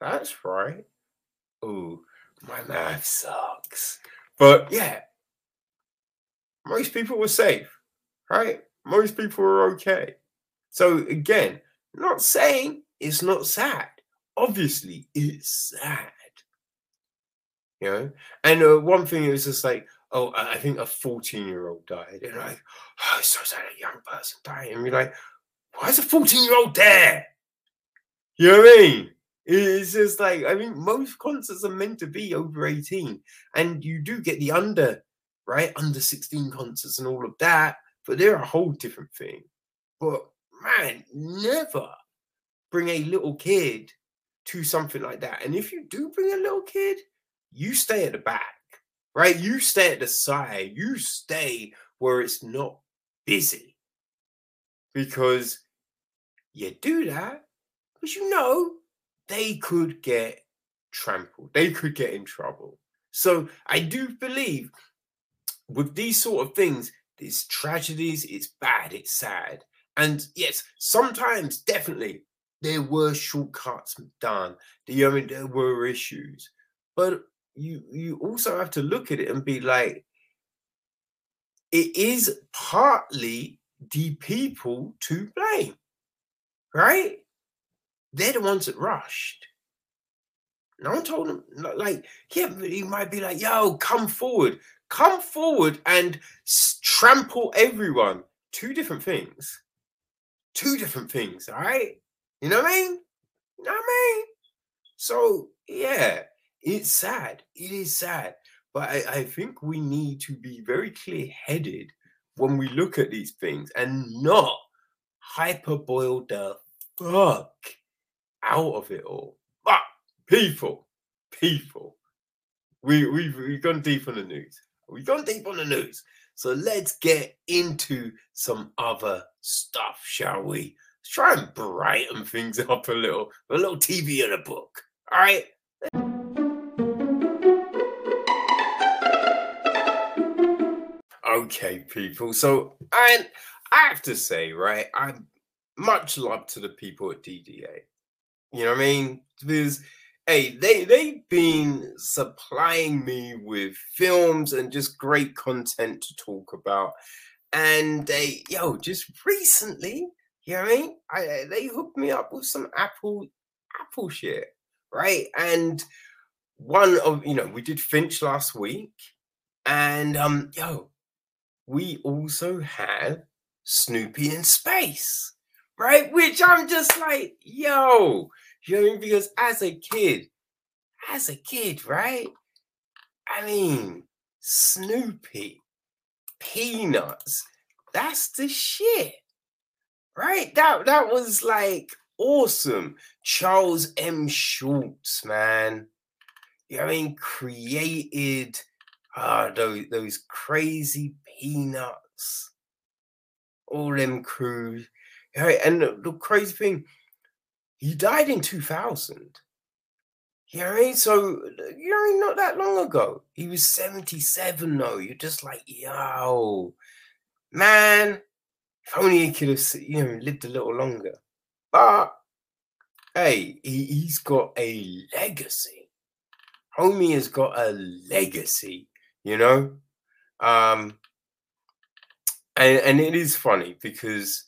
S1: that's right. Oh, my math sucks. But yeah, most people were safe, right? Most people were okay. So again, not saying it's not sad. Obviously, it's sad. You know, and uh, one thing is just like, oh, I think a 14 year old died. And like, oh, it's so sad a young person died. And we're like, why is a 14 year old there? You know what I mean? It's just like I mean, most concerts are meant to be over 18, and you do get the under, right? Under 16 concerts and all of that, but they're a whole different thing. But man, never bring a little kid to something like that. And if you do bring a little kid, you stay at the back, right? You stay at the side, you stay where it's not busy. Because you do that because you know they could get trampled, they could get in trouble. So I do believe with these sort of things, these tragedies, it's bad, it's sad. And yes, sometimes definitely there were shortcuts done. The, I mean, there were issues, but you you also have to look at it and be like, it is partly the people to blame, right? They're the ones that rushed. No one told them, like, yeah, he might be like, yo, come forward, come forward and trample everyone. Two different things. Two different things, all right? You know what I mean? You know what I mean? So, yeah, it's sad. It is sad. But I, I think we need to be very clear headed when we look at these things and not hyper boil the fuck out of it all. But people, people, we, we've, we've gone deep on the news. We've gone deep on the news. So let's get into some other stuff, shall we? Let's try and brighten things up a little. A little TV and a book. All right. Okay, people. So I I have to say, right, I'm much love to the people at DDA. You know what I mean? Because hey, they they've been supplying me with films and just great content to talk about. And they, yo, just recently, you know what I mean? I they hooked me up with some Apple Apple shit, right? And one of you know, we did Finch last week, and um, yo, we also have Snoopy in space, right? Which I'm just like, yo, you know what I mean? Because as a kid, as a kid, right? I mean, Snoopy, Peanuts, that's the shit. Right? That that was like awesome. Charles M. Schulz, man. You know I mean? Created Ah, those those crazy peanuts, all them crews. And the, the crazy thing, he died in 2000. You know what I mean? So, you know, not that long ago. He was 77, though. You're just like, yo, man, if only he could have, you know, lived a little longer. But, hey, he, he's got a legacy. Homie has got a legacy, you know? Um, and, and it is funny because,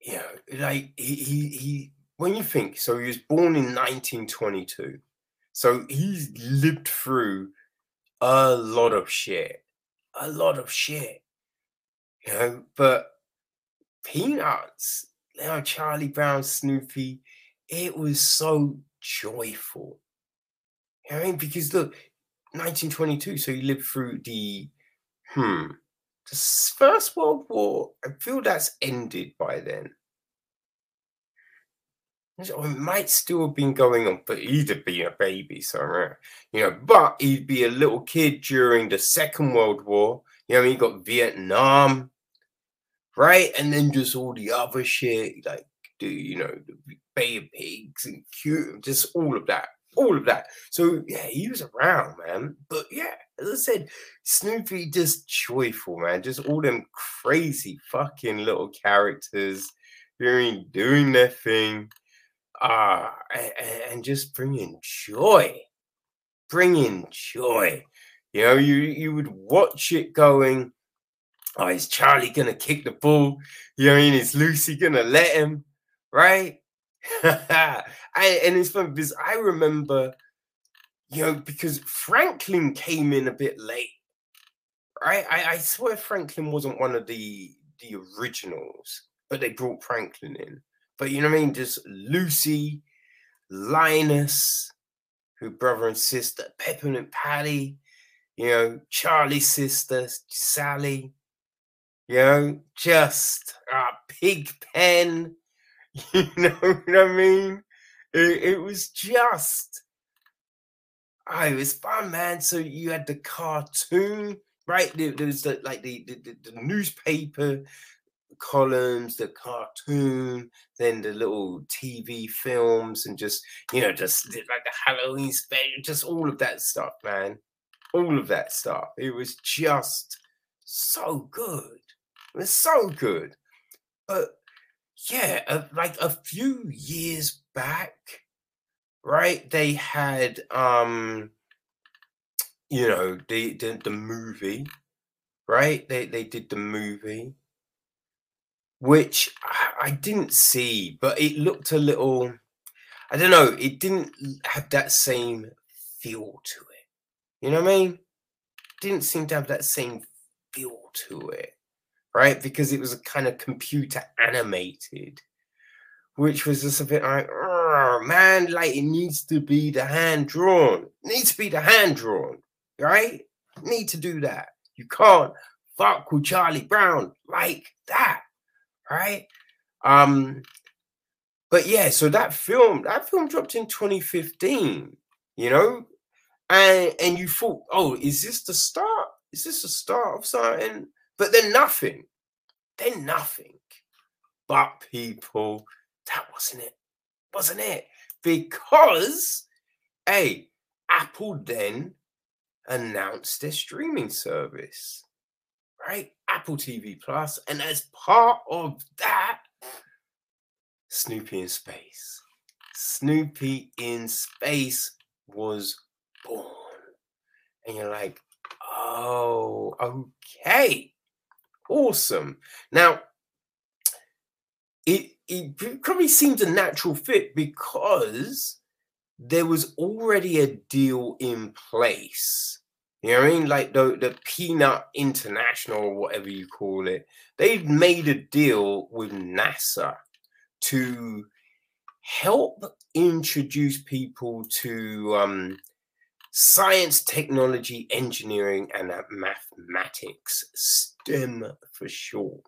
S1: you know, like, he, he, he when you think, so he was born in 1922. So he's lived through a lot of shit. A lot of shit. You know, but Peanuts, you know, Charlie Brown, Snoopy, it was so joyful. You know I mean? Because look, 1922, so he lived through the hmm the First World War. I feel that's ended by then. Or oh, it might still have been going on, but he'd have been a baby somewhere, uh, you know. But he'd be a little kid during the Second World War. You know, he got Vietnam, right? And then just all the other shit, like do you know, the Bay of Pigs and cute, just all of that, all of that. So yeah, he was around, man. But yeah, as I said, Snoopy just joyful, man. Just all them crazy fucking little characters doing doing their thing uh, and, and just bringing joy, bringing joy. You know, you you would watch it going. Oh, is Charlie gonna kick the ball? You know, I mean, is Lucy gonna let him? Right? I, and it's funny because I remember, you know, because Franklin came in a bit late. Right? I, I swear Franklin wasn't one of the the originals, but they brought Franklin in. But you know what I mean? Just Lucy, Linus, who brother and sister, Peppermint Patty, you know, Charlie's sister, Sally, you know, just uh, Pig Pen, you know what I mean? It, it was just, oh, it was fun, man. So you had the cartoon, right? There, was the, like the, the, the newspaper columns, the cartoon, then the little TV films, and just you know, just like the Halloween special, just all of that stuff, man. All of that stuff. It was just so good. It was so good. But yeah, uh, like a few years back, right? They had um, you know, the the, the movie, right? They they did the movie which I didn't see, but it looked a little. I don't know. It didn't have that same feel to it. You know what I mean? Didn't seem to have that same feel to it, right? Because it was a kind of computer animated, which was just a bit like, man, like it needs to be the hand drawn. It needs to be the hand drawn, right? Need to do that. You can't fuck with Charlie Brown like that right? Um, but yeah, so that film, that film dropped in 2015, you know, and and you thought, oh, is this the start? Is this the start of something? But then nothing, then nothing. But people, that wasn't it, wasn't it? Because, hey, Apple then announced their streaming service right? Apple TV Plus, and as part of that, Snoopy in Space. Snoopy in Space was born. And you're like, oh, okay. Awesome. Now, it, it probably seemed a natural fit because there was already a deal in place you know what I mean? Like the, the Peanut International or whatever you call it, they've made a deal with NASA to help introduce people to um, science, technology, engineering, and uh, mathematics, STEM for short.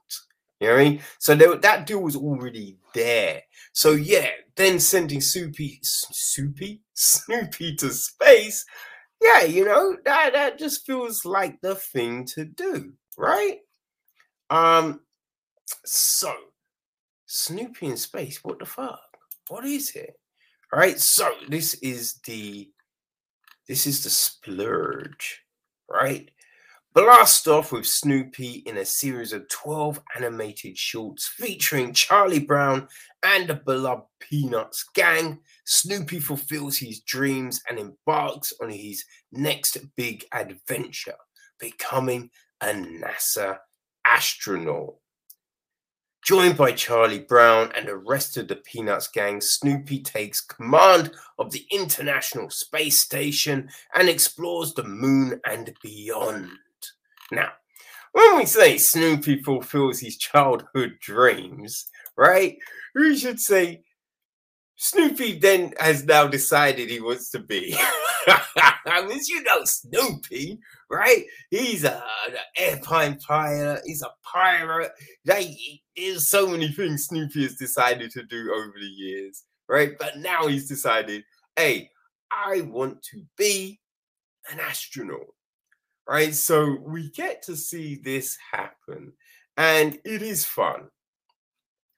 S1: You know what I mean? So there, that deal was already there. So yeah, then sending Soupy, Soupy, Snoopy to space yeah, you know, that that just feels like the thing to do, right? Um, so Snoopy in space, what the fuck? What is it? All right, so this is the this is the splurge, right? Blast off with Snoopy in a series of 12 animated shorts featuring Charlie Brown and the beloved Peanuts gang. Snoopy fulfills his dreams and embarks on his next big adventure, becoming a NASA astronaut. Joined by Charlie Brown and the rest of the Peanuts gang, Snoopy takes command of the International Space Station and explores the moon and beyond. Now, when we say Snoopy fulfills his childhood dreams, right, we should say Snoopy then has now decided he wants to be. I mean, you know Snoopy, right? He's a, an airplane pilot. He's a pirate. Like, there's so many things Snoopy has decided to do over the years, right? But now he's decided, hey, I want to be an astronaut, right? So we get to see this happen, and it is fun.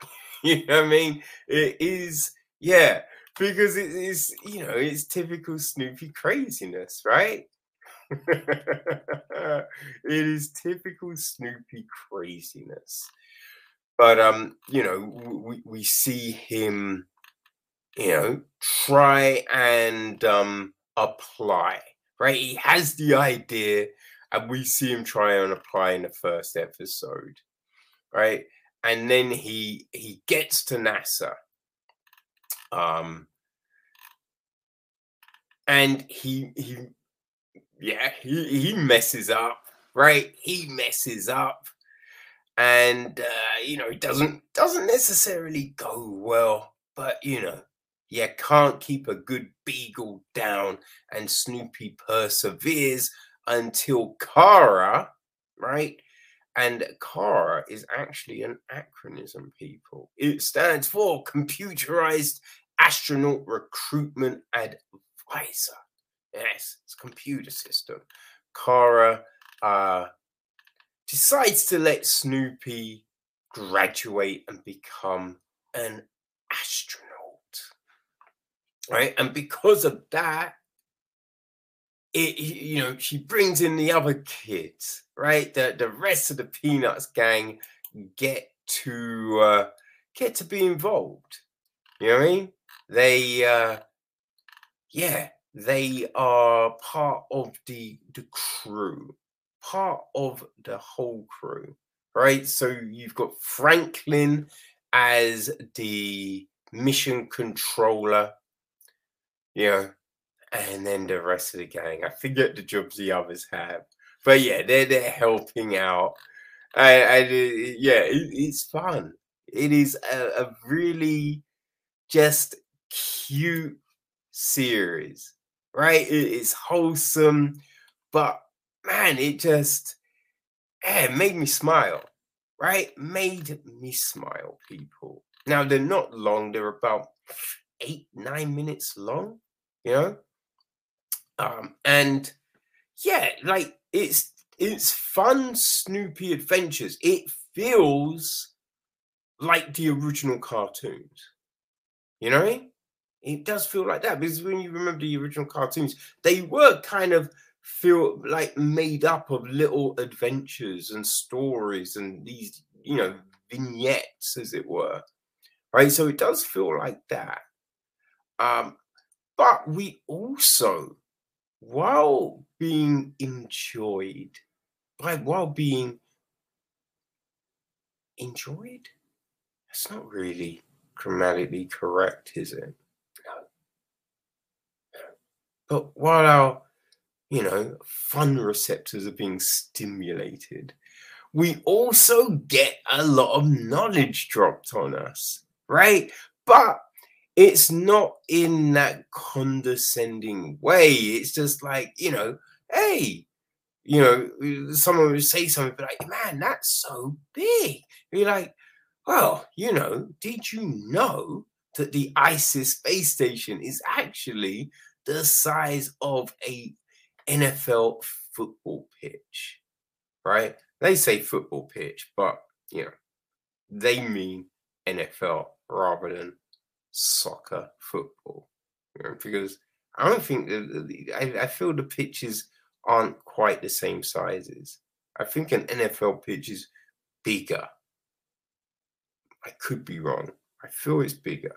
S1: you know what I mean? It is yeah, because it is, you know, it's typical Snoopy craziness, right? it is typical Snoopy craziness. But um, you know, we, we see him, you know, try and um apply, right? He has the idea, and we see him try and apply in the first episode, right? And then he he gets to NASA um, and he he yeah he he messes up right he messes up and uh, you know it doesn't doesn't necessarily go well but you know you can't keep a good beagle down and snoopy perseveres until CARA right and CARA is actually an acronym, people. It stands for Computerized Astronaut Recruitment Advisor. Yes, it's computer system. CARA uh, decides to let Snoopy graduate and become an astronaut. Right? And because of that, it, you know, she brings in the other kids, right? The the rest of the Peanuts gang get to uh, get to be involved. You know what I mean? They, uh, yeah, they are part of the the crew, part of the whole crew, right? So you've got Franklin as the mission controller. You know, and then the rest of the gang. I forget the jobs the others have, but yeah, they're they're helping out, I, and it, uh, yeah, it, it's fun. It is a, a really just cute series, right? It, it's wholesome, but man, it just yeah, made me smile, right? Made me smile, people. Now they're not long; they're about eight, nine minutes long, you know. Um, and yeah, like it's it's fun Snoopy adventures. It feels like the original cartoons. You know, it does feel like that because when you remember the original cartoons, they were kind of feel like made up of little adventures and stories and these, you know, vignettes, as it were. Right. So it does feel like that. Um, but we also while being enjoyed, by while being enjoyed, that's not really grammatically correct, is it? No. But while our, you know, fun receptors are being stimulated, we also get a lot of knowledge dropped on us, right? But it's not in that condescending way. It's just like, you know, hey, you know, someone would say something but like, man, that's so big. You're like, well, you know, did you know that the ISIS space station is actually the size of a NFL football pitch, right? They say football pitch, but you know, they mean NFL rather than soccer football. Because I don't think I, I feel the pitches aren't quite the same sizes. I think an NFL pitch is bigger. I could be wrong. I feel it's bigger.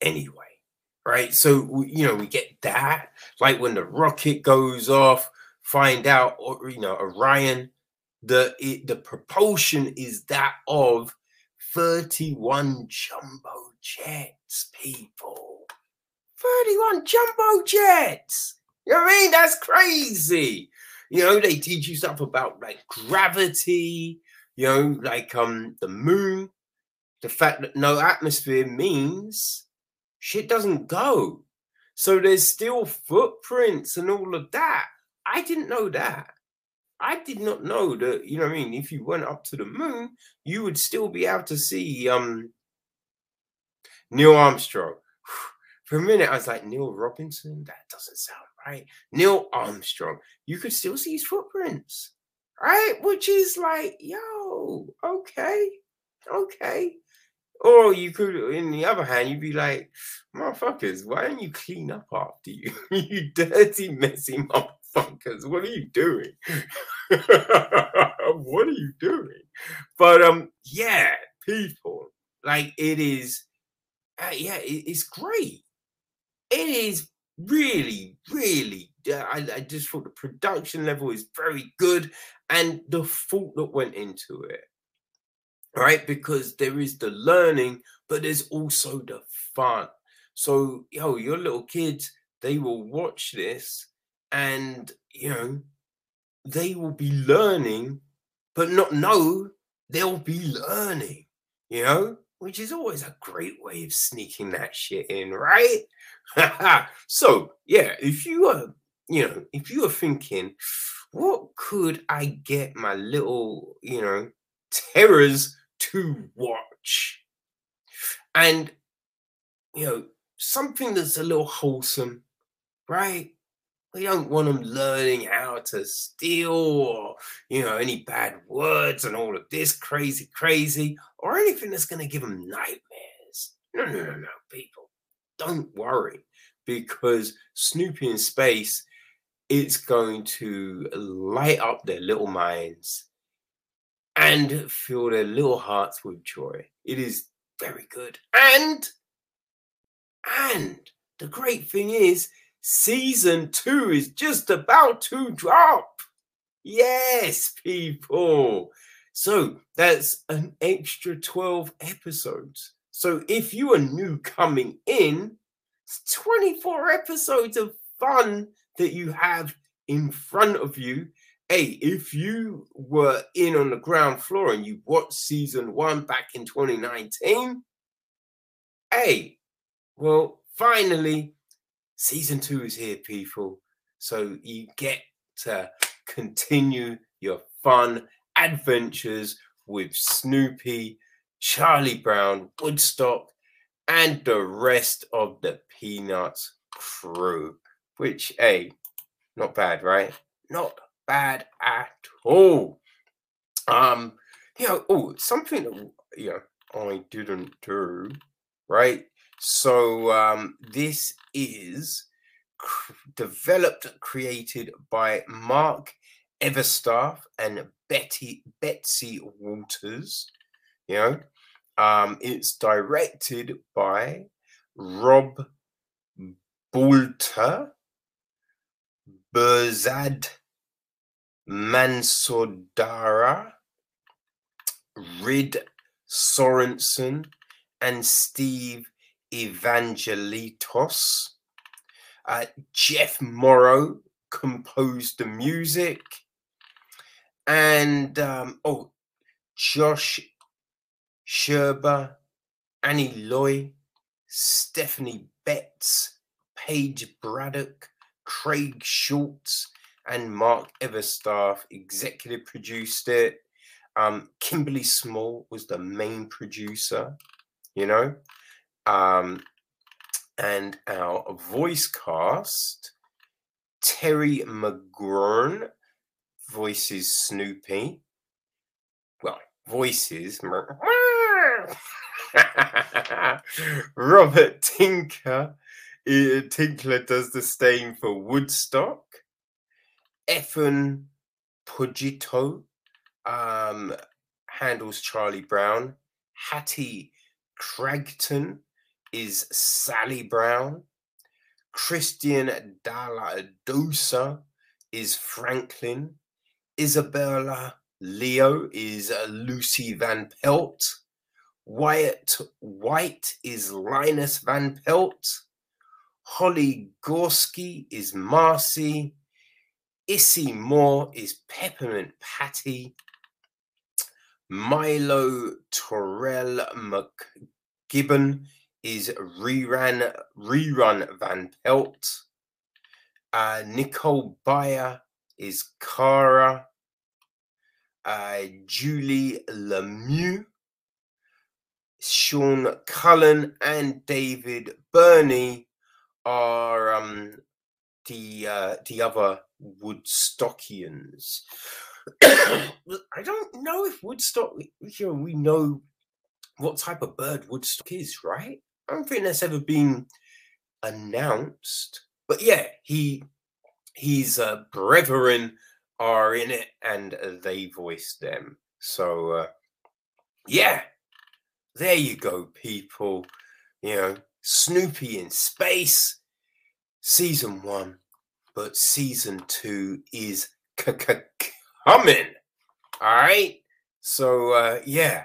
S1: Anyway, right? So you know we get that, like when the rocket goes off, find out, or you know Orion, the it, the propulsion is that of 31 jumbo jets, people. 31 jumbo jets. You know I mean? That's crazy. You know, they teach you stuff about like gravity, you know, like um the moon. The fact that no atmosphere means shit doesn't go. So there's still footprints and all of that. I didn't know that. I did not know that, you know I mean? If you went up to the moon, you would still be able to see um Neil Armstrong. For a minute, I was like, Neil Robinson? That doesn't sound right. Neil Armstrong. You could still see his footprints, right? Which is like, yo, okay, okay. Or you could, in the other hand, you'd be like, motherfuckers, why don't you clean up after you? you dirty, messy motherfuckers. What are you doing? what are you doing? But um, yeah, people, like it is, uh, yeah, it, it's great. It is really, really. Uh, I, I just thought the production level is very good, and the thought that went into it right? Because there is the learning, but there's also the fun. So, yo, your little kids, they will watch this and, you know, they will be learning, but not know they'll be learning, you know, which is always a great way of sneaking that shit in, right? so, yeah, if you are, you know, if you are thinking, what could I get my little, you know, terrors to watch. And, you know, something that's a little wholesome, right? We don't want them learning how to steal or, you know, any bad words and all of this crazy, crazy, or anything that's going to give them nightmares. No, no, no, no, people. Don't worry because Snoopy in Space, it's going to light up their little minds and fill their little hearts with joy. It is very good. And, and the great thing is, season two is just about to drop. Yes, people. So that's an extra 12 episodes. So if you are new coming in, it's 24 episodes of fun that you have in front of you hey, if you were in on the ground floor and you watched season one back in 2019, hey, well, finally, season two is here, people. So you get to continue your fun adventures with Snoopy, Charlie Brown, Woodstock, and the rest of the Peanuts crew. Which, hey, not bad, right? Not bad at all. Um, you know, oh, something you know I didn't do, right? So um, this is cr- developed, created by Mark Evestaff and Betty Betsy Walters. You know, um, it's directed by Rob Boulter, Berzad Mansodara, Rid Sorensen, and Steve Evangelatos. Uh, Jeff Morrow composed the music. And, um, oh, Josh Scherba, Anne Loi, Stephanie Betts, Paige Braddock, Craig Schulz, and Mark Evestaff executive produced it. Um, Kimberly Small was the main producer, you know. Um, and our voice cast Terry McGurrin voices Snoopy. Well, voices. Robert Tinker. Tinkler does the same for Woodstock. Ethan Pugiotto um, handles Charlie Brown. Hattie Kragten is Sally Brown. Christian Dal Dosso is Franklin. Isabella Leo is uh, Lucy Van Pelt. Wyatt White is Linus Van Pelt. Holly Gorski is Marcy. Issy Moore is Peppermint Patty. Milo Toriel-McGibbon is Rerun, Rerun Van Pelt. Uh, Nicole Byer is Cara. Uh, Julie Lemieux. Sean Cullen and David Berni are um, the uh, the other Woodstockians. I don't know if Woodstock, you know, we know what type of bird Woodstock is, right? I don't think that's ever been announced. But yeah, he his uh, brethren are in it, and they voice them. So uh, yeah, there you go, people. You know, Snoopy in space, season one, but season two is coming. All right. So uh, yeah,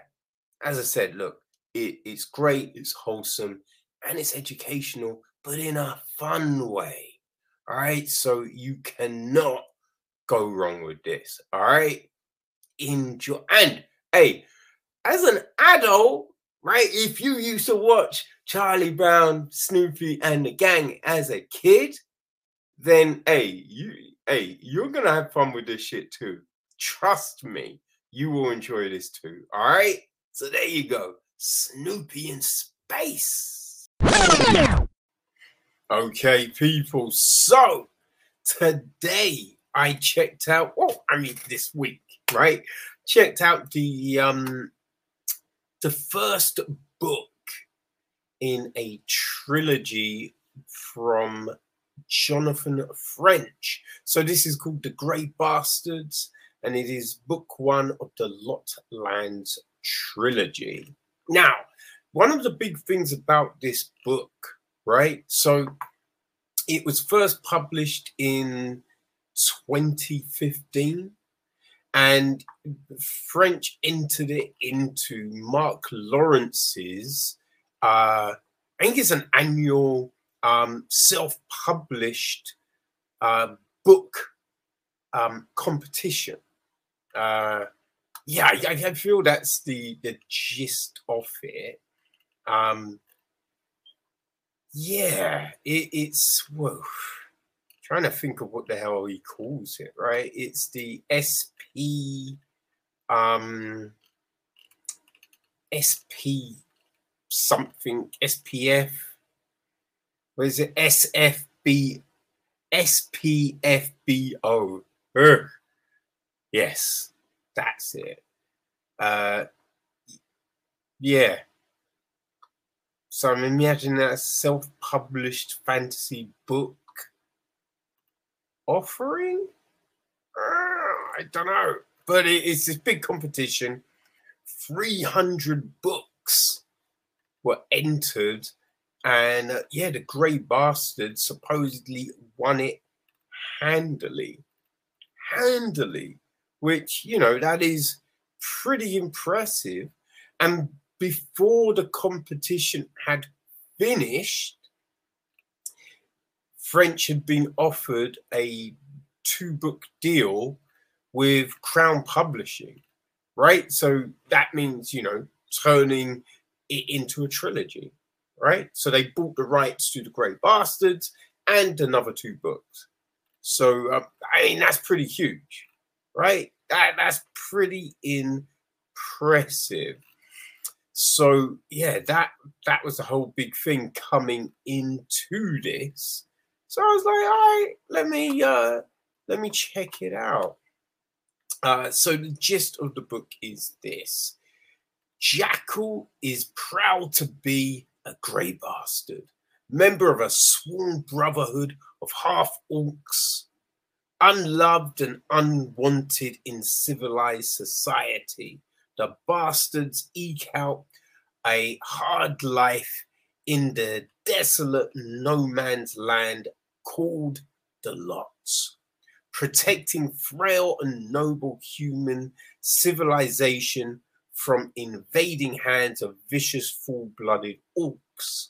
S1: as I said, look, it, it's great, it's wholesome, and it's educational, but in a fun way. All right. So you cannot go wrong with this. All right. Enjoy. And hey, as an adult, right? If you used to watch Charlie Brown, Snoopy, and the gang as a kid, then hey, you hey, you're gonna have fun with this shit too. Trust me, you will enjoy this too. All right. So there you go. Snoopy in space. Okay, people. So today I checked out. Well, I mean this week, right? Checked out the um the first book in a trilogy from Jonathan French. So this is called The Grey Bastards, and it is book one of the Lotlands trilogy. Now, one of the big things about this book, right? So it was first published in 2015 and French entered it into Mark Lawrence's, uh, I think it's an annual um, self-published uh, book um, competition. Uh, yeah, I, I, feel that's the the gist of it. Um, yeah, it, it's well, trying to think of what the hell he calls it. Right, it's the SP, um, SP something SPF. What is it? SFB, SPFBO. Ugh. Yes, that's it. Uh, yeah. So I'm imagining that self-published fantasy book offering. Uh, I don't know, but it, it's this big competition. 300 books were entered, and uh, yeah, the Grey Bastard supposedly won it handily. Handily which, you know, that is pretty impressive. And before the competition had finished, French had been offered a two book deal with Crown Publishing, right? So that means, you know, turning it into a trilogy, right? So they bought the rights to The Grey Bastards and another two books. So, uh, I mean, that's pretty huge right? That, that's pretty impressive. So yeah, that that was the whole big thing coming into this. So I was like, all right, let me uh let me check it out. Uh, so the gist of the book is this: Jackal is proud to be a grey bastard, member of a sworn brotherhood of half orcs, unloved and unwanted in civilized society. The bastards eke out a hard life in the desolate no man's land called the Lots, protecting frail and noble human civilization from invading hands of vicious, full blooded orcs.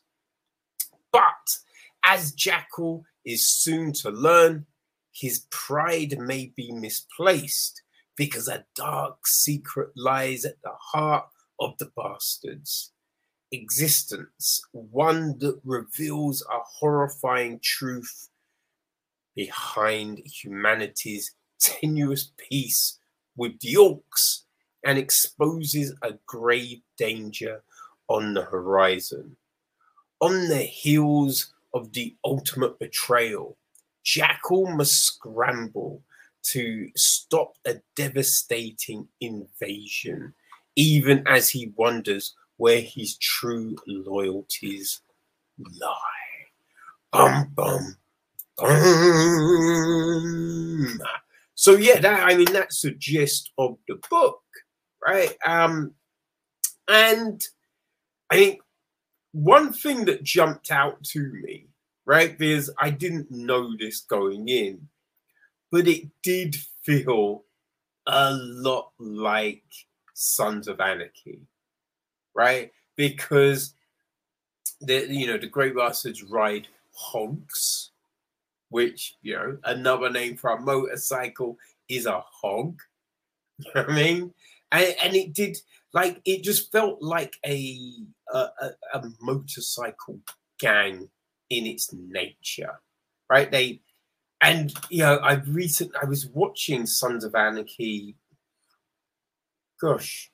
S1: But as Jackal is soon to learn, his pride may be misplaced because a dark secret lies at the heart of the bastards existence, one that reveals a horrifying truth behind humanity's tenuous peace with the orcs and exposes a grave danger on the horizon. On the heels of the ultimate betrayal, Jackal must scramble to stop a devastating invasion, even as he wonders where his true loyalties lie. Bum bum bum. So yeah, that I mean that's the gist of the book, right? Um, and I think one thing that jumped out to me, right, because I didn't know this going in, but it did feel a lot like Sons of Anarchy right? Because the you know the Grey Bastards ride hogs, which you know another name for a motorcycle is a hog. You know I mean? And, and it did like it just felt like a, a a motorcycle gang in its nature, right? They and you know I recent I was watching Sons of Anarchy. Gosh,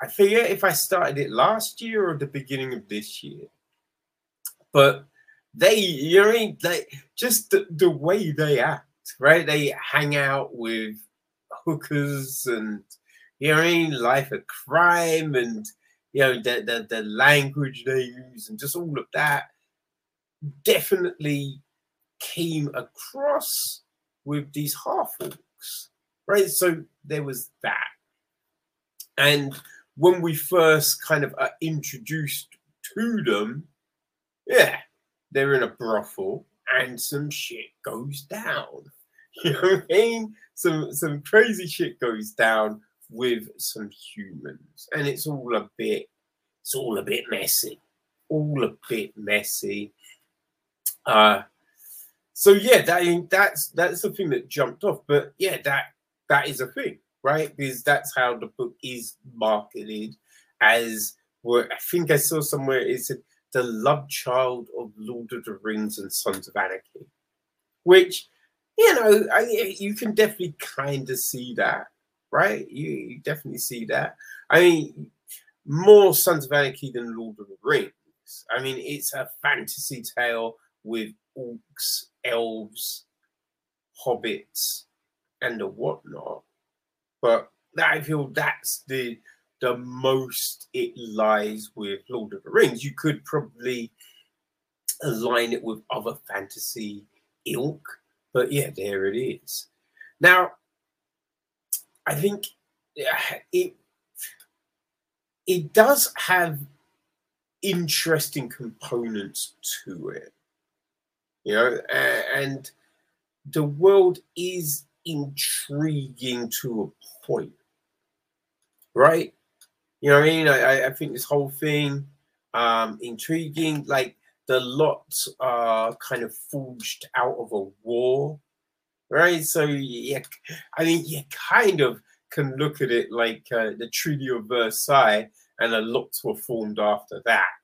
S1: I forget if I started it last year or the beginning of this year. But they, you know, like just the, the way they act, right? They hang out with hookers and you know, I mean, life of crime and you know the, the the language they use and just all of that definitely came across with these half orcs, right? So there was that, and when we first kind of are introduced to them, yeah, they're in a brothel and some shit goes down. You know what I mean? Some some crazy shit goes down with some humans, and it's all a bit, it's all a bit messy, all a bit messy. Uh, so yeah, that that's that's the thing that jumped off. But yeah, that that is a thing right? Because that's how the book is marketed as what I think I saw somewhere is the love child of Lord of the Rings and Sons of Anarchy, which you know I, you can definitely kind of see that, right? You, you definitely see that. I mean, more Sons of Anarchy than Lord of the Rings. I mean, it's a fantasy tale with orcs, elves, hobbits, and the whatnot. But that I feel that's the the most it lies with Lord of the Rings. You could probably align it with other fantasy ilk, but yeah, there it is. Now, I think it it does have interesting components to it, you know, and the world is intriguing to a point, right? You know what I mean? I, I think this whole thing um intriguing, like the lots are kind of forged out of a war, right? So yeah, I mean, you kind of can look at it like uh, the Treaty of Versailles, and the lots were formed after that,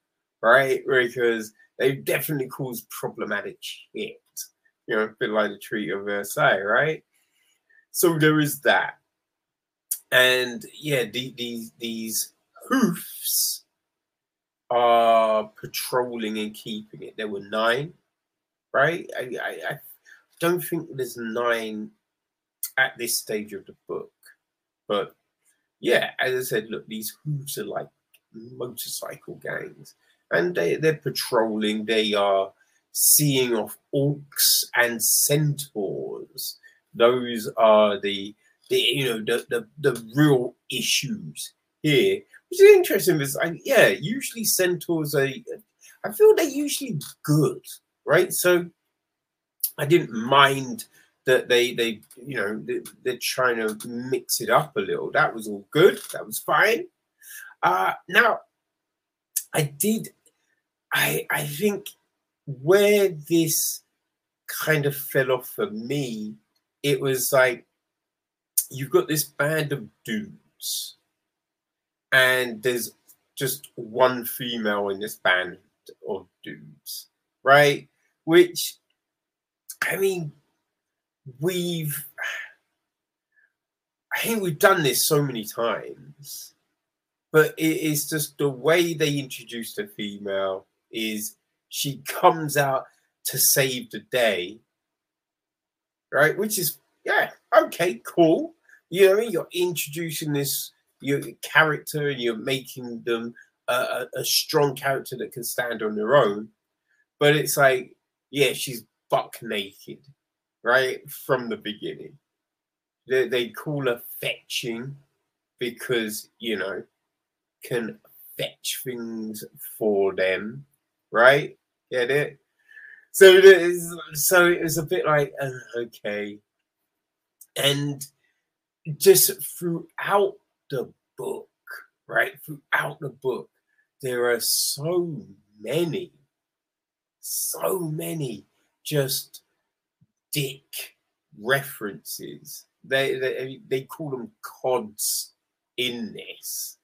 S1: right? Because they definitely caused problematic shit. You know, a bit like the Treaty of Versailles, right? So there is that. And yeah, the, these these hoofs are patrolling and keeping it. There were nine, right? I, I, I don't think there's nine at this stage of the book, but yeah, as I said, look, these hooves are like motorcycle gangs, and they they're patrolling. They are seeing off orcs and centaurs. Those are the the you know the the, the real issues here. Which is interesting because I, yeah, usually centaurs are I feel they're usually good, right? So I didn't mind that they they you know they, are trying to mix it up a little. That was all good. That was fine. Uh, now I did. I I think where this kind of fell off for me, it was like you've got this band of dudes, and there's just one female in this band of dudes, right? Which, I mean, we've, I think we've done this so many times, but it is just the way they introduced a female is she comes out to save the day, right? Which is, yeah, okay, cool. You know, you're introducing this your character and you're making them a, a, strong character that can stand on their own. But it's like, yeah, she's buck naked, right? From the beginning. They, they call her fetching because, you know, can fetch things for them, right? Get it? So it is, so it was a bit like, uh, okay. And just throughout the book, right? Throughout the book, there are so many, so many just dick references. They, they they call them cods in this,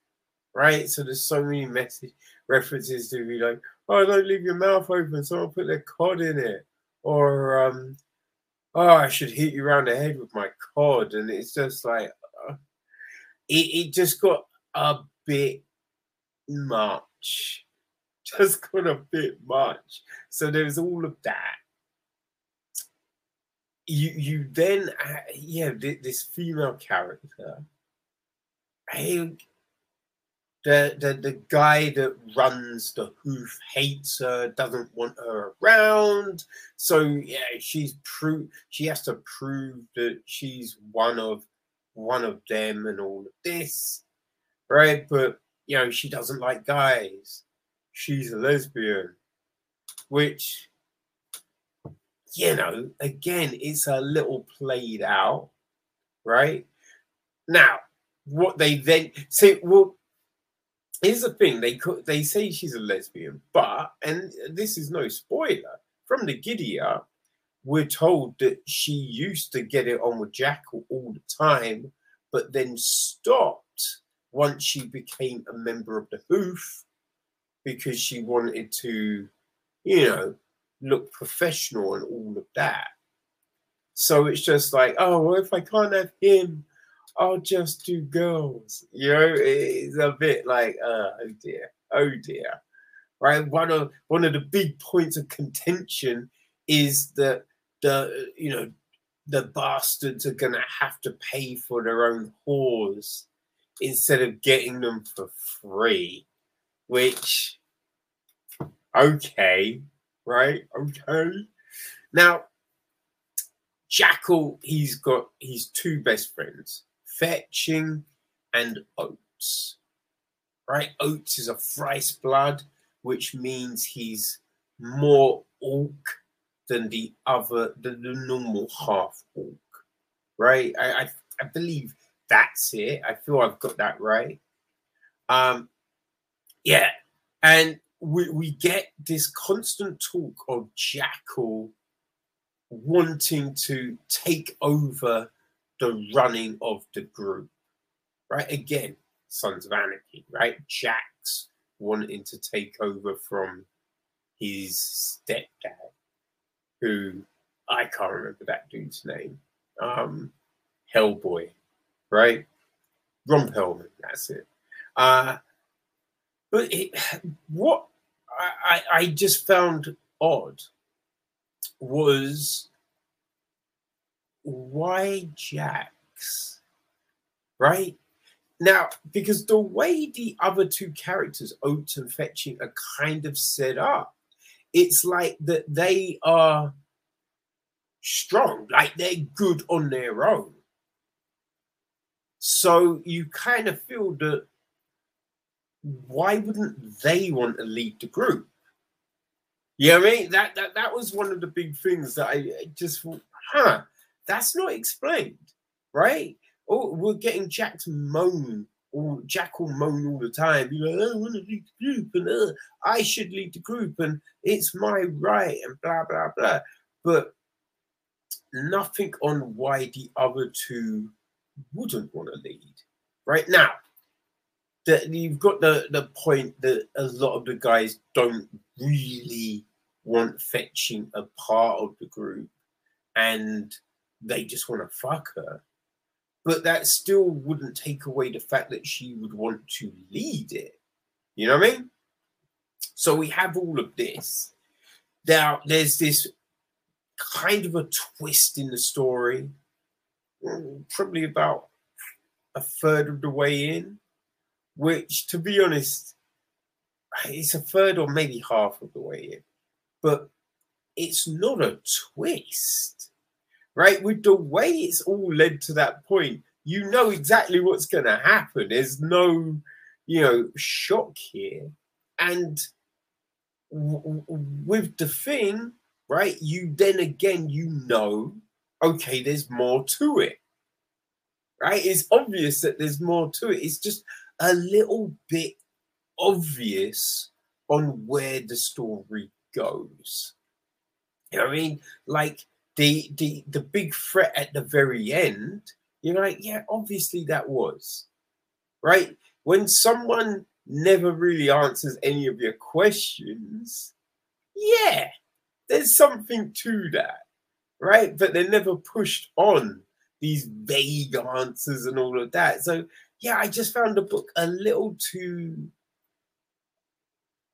S1: right? So there's so many message references to be like, oh, don't leave your mouth open. Someone put their cod in it, or um, oh, I should hit you around the head with my cod, and it's just like, uh, it it just got a bit much just got a bit much. So there's all of that. You you then uh, yeah this female character. I the, the the guy that runs the hoof hates her, doesn't want her around. So yeah, she's prove she has to prove that she's one of one of them and all of this, right? But you know, she doesn't like guys. She's a lesbian, which, you know, again, it's a little played out, right? Now, what they then say, well, here's the thing they could they say she's a lesbian, but and this is no spoiler from the giddy up, we're told that she used to get it on with Jackal all the time, but then stopped once she became a member of the Hoof because she wanted to, you know, look professional and all of that. So it's just like, oh, if I can't have him, I'll just do girls. You know, it's a bit like, uh, oh dear, oh dear. Right. One of one of the big points of contention is that the you know the bastards are gonna have to pay for their own whores instead of getting them for free, which, okay, right? Okay. Now, Jackal, he's got his two best friends, Fetching and oats. Right? Oats is a thrice blood, which means he's more orc than the other, than the normal half orc. Right? I, I, I believe that's it. I feel I've got that right. Um, yeah, and we we get this constant talk of Jackal wanting to take over the running of the group, right? Again, Sons of Anarchy, right? Jax wanting to take over from his stepdad, who I can't remember that dude's name. Um, Hellboy, right? Ron Perlman, that's it. Uh, but it, what I, I just found odd was why Jax? Right? Now, because the way the other two characters, Oats and Fetching, are kind of set up, it's like that they are strong, like they're good on their own. So you kind of feel that why wouldn't they want to lead the group? You know what I mean? That that that was one of the big things that I just thought, huh, that's not explained, right? Oh, we're getting Jack to moan, or Jack will moan all the time. You know, I want to lead the group, and uh, I should lead the group, and it's my right, and blah blah blah. But nothing on why the other two wouldn't want to lead. Right now, that you've got the the point that a lot of the guys don't really want fetching a part of the group, and they just want to fuck her. But that still wouldn't take away the fact that she would want to lead it. You know what I mean? So we have all of this. Now, there's this kind of a twist in the story, probably about a third of the way in, which, to be honest, it's a third or maybe half of the way in, but it's not a twist, right? With the way it's all led to that point, you know exactly what's going to happen. There's no, you know, shock here. And w- with the thing, right? You then again, you know, okay, there's more to it, right? It's obvious that there's more to it. It's just a little bit obvious on where the story goes. You know what I mean? Like the the the big threat at the very end, you're like, yeah, obviously that was. Right? When someone never really answers any of your questions, yeah, there's something to that, right? But they're never pushed on these vague answers and all of that. So yeah, I just found the book a little too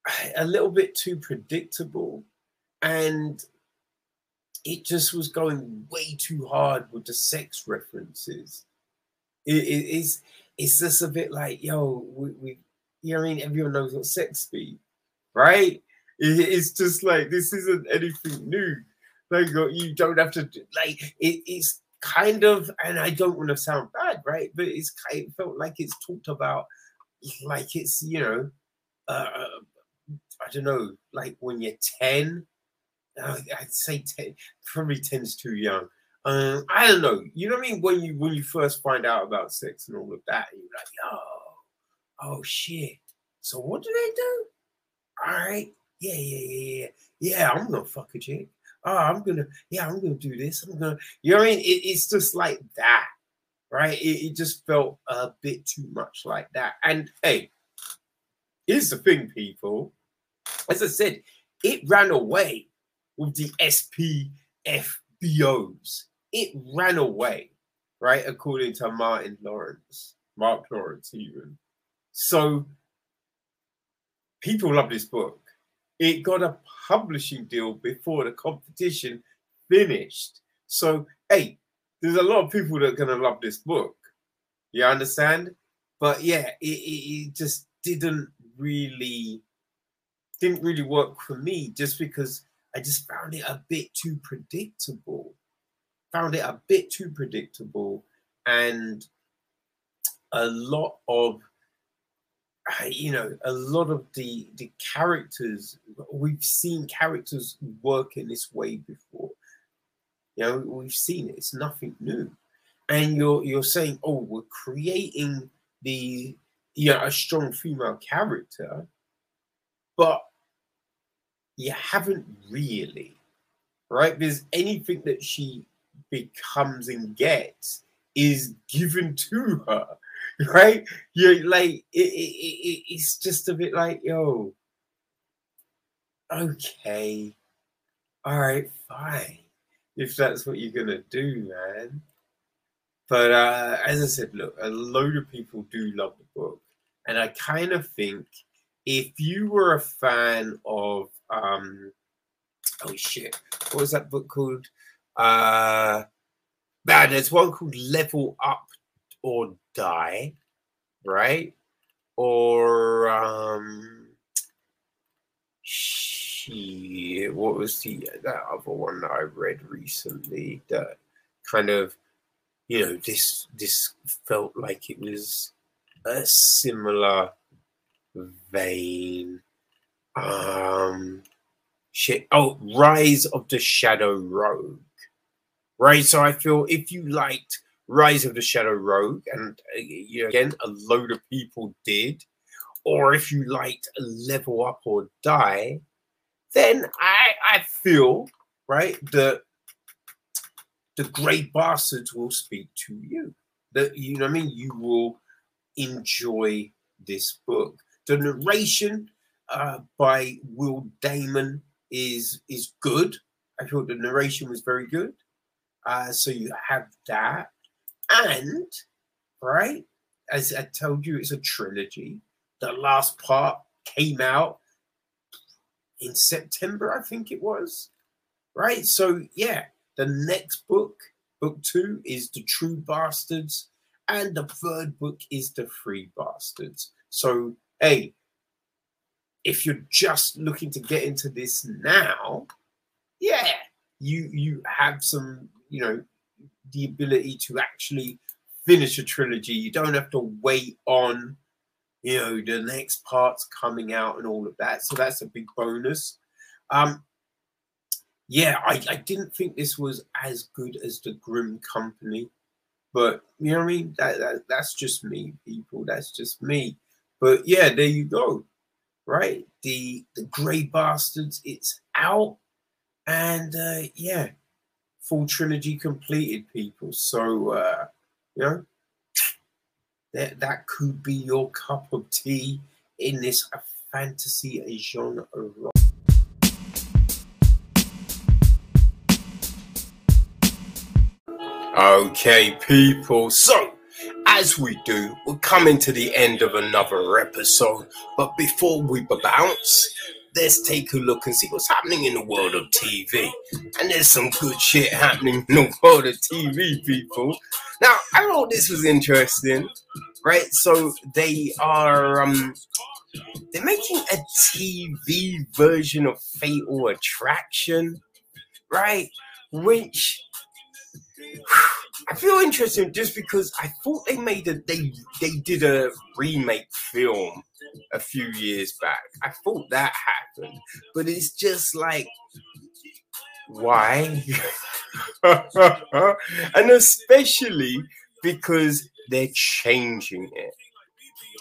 S1: a little bit too predictable and it just was going way too hard with the sex references. It, it, it's just a bit like, yo, we, we you know I mean? Everyone knows what sex speak, right? it's just like this isn't anything new. Like you don't have to like it, it's kind of, and I don't want to sound bad, right? But it's kind it felt like it's talked about like it's you know, uh, I don't know, like when you're ten. Uh, I'd say ten, probably ten's too young. Um, I don't know. You know what I mean? When you when you first find out about sex and all of that, you're like, oh, oh shit. So what do they do? All right, yeah, yeah, yeah, yeah, yeah. I'm gonna fuck a chick. Oh, I'm gonna, yeah, I'm gonna do this. I'm gonna, you know what I mean? It, it's just like that, right? It, it just felt a bit too much like that. And hey, here's the thing, people. As I said, it ran away with the SPFBOs. It ran away, right? According to Martin Lawrence, Mark Lawrence, even. So people love this book it got a publishing deal before the competition finished. So, hey, there's a lot of people that are going to love this book. You understand? But yeah, it, it, it just didn't really didn't really work for me just because I just found it a bit too predictable. Found it a bit too predictable and a lot of you know, a lot of the the characters we've seen characters work in this way before. You know, we've seen it. It's nothing new. And you're you're saying, oh, we're creating the you know a strong female character, but you haven't really, right? There's anything that she becomes and gets is given to her right? You're like, it, it, it, it's just a bit like, yo, okay, all right, fine, if that's what you're gonna do, man. But uh, as I said, look, a load of people do love the book, and I kind of think if you were a fan of um, oh shit, what was that book called? Uh, man, there's one called Level Up or Die, right? Or um, shit, what was the that other one that I read recently that kind of, you know, this this felt like it was a similar vein. Um, shit. Oh, Rise of the Shadow Rogue. Right. So I feel if you liked Rise of the Shadow Rogue, and uh, you know, again, a load of people did, or if you liked Level Up or Die, then I I feel right that the Grey Bastards will speak to you. That you know I mean. You will enjoy this book. The narration uh, by Will Damron is is good. I thought the narration was very good. Uh, so you have that, and right as I told you, it's a trilogy. The last part came out in September, I think it was. Right. So yeah, the next book, book two, is the True Bastards, and the third book is the Free Bastards. So hey, if you're just looking to get into this now, yeah, you you have some, you know, the ability to actually finish a trilogy. You don't have to wait on, you know, the next parts coming out and all of that. So that's a big bonus. Um, yeah, I, I didn't think this was as good as the Grim Company, but you know what I mean. That, that that's just me, people. That's just me. But yeah, there you go right? The the Grey Bastards, it's out, and uh, yeah, full trilogy completed, people. So uh, you know that that could be your cup of tea in this fantasy genre. Okay, people. So as we do, we're coming to the end of another episode. But before we bounce, let's take a look and see what's happening in the world of TV. And there's some good shit happening in the world of TV, people. Now, I thought this was interesting, right? So they are um they're making a TV version of Fatal Attraction, right? Which I feel interesting just because I thought they made a they they did a remake film a few years back. I thought that happened, but it's just like why? and especially because they're changing it.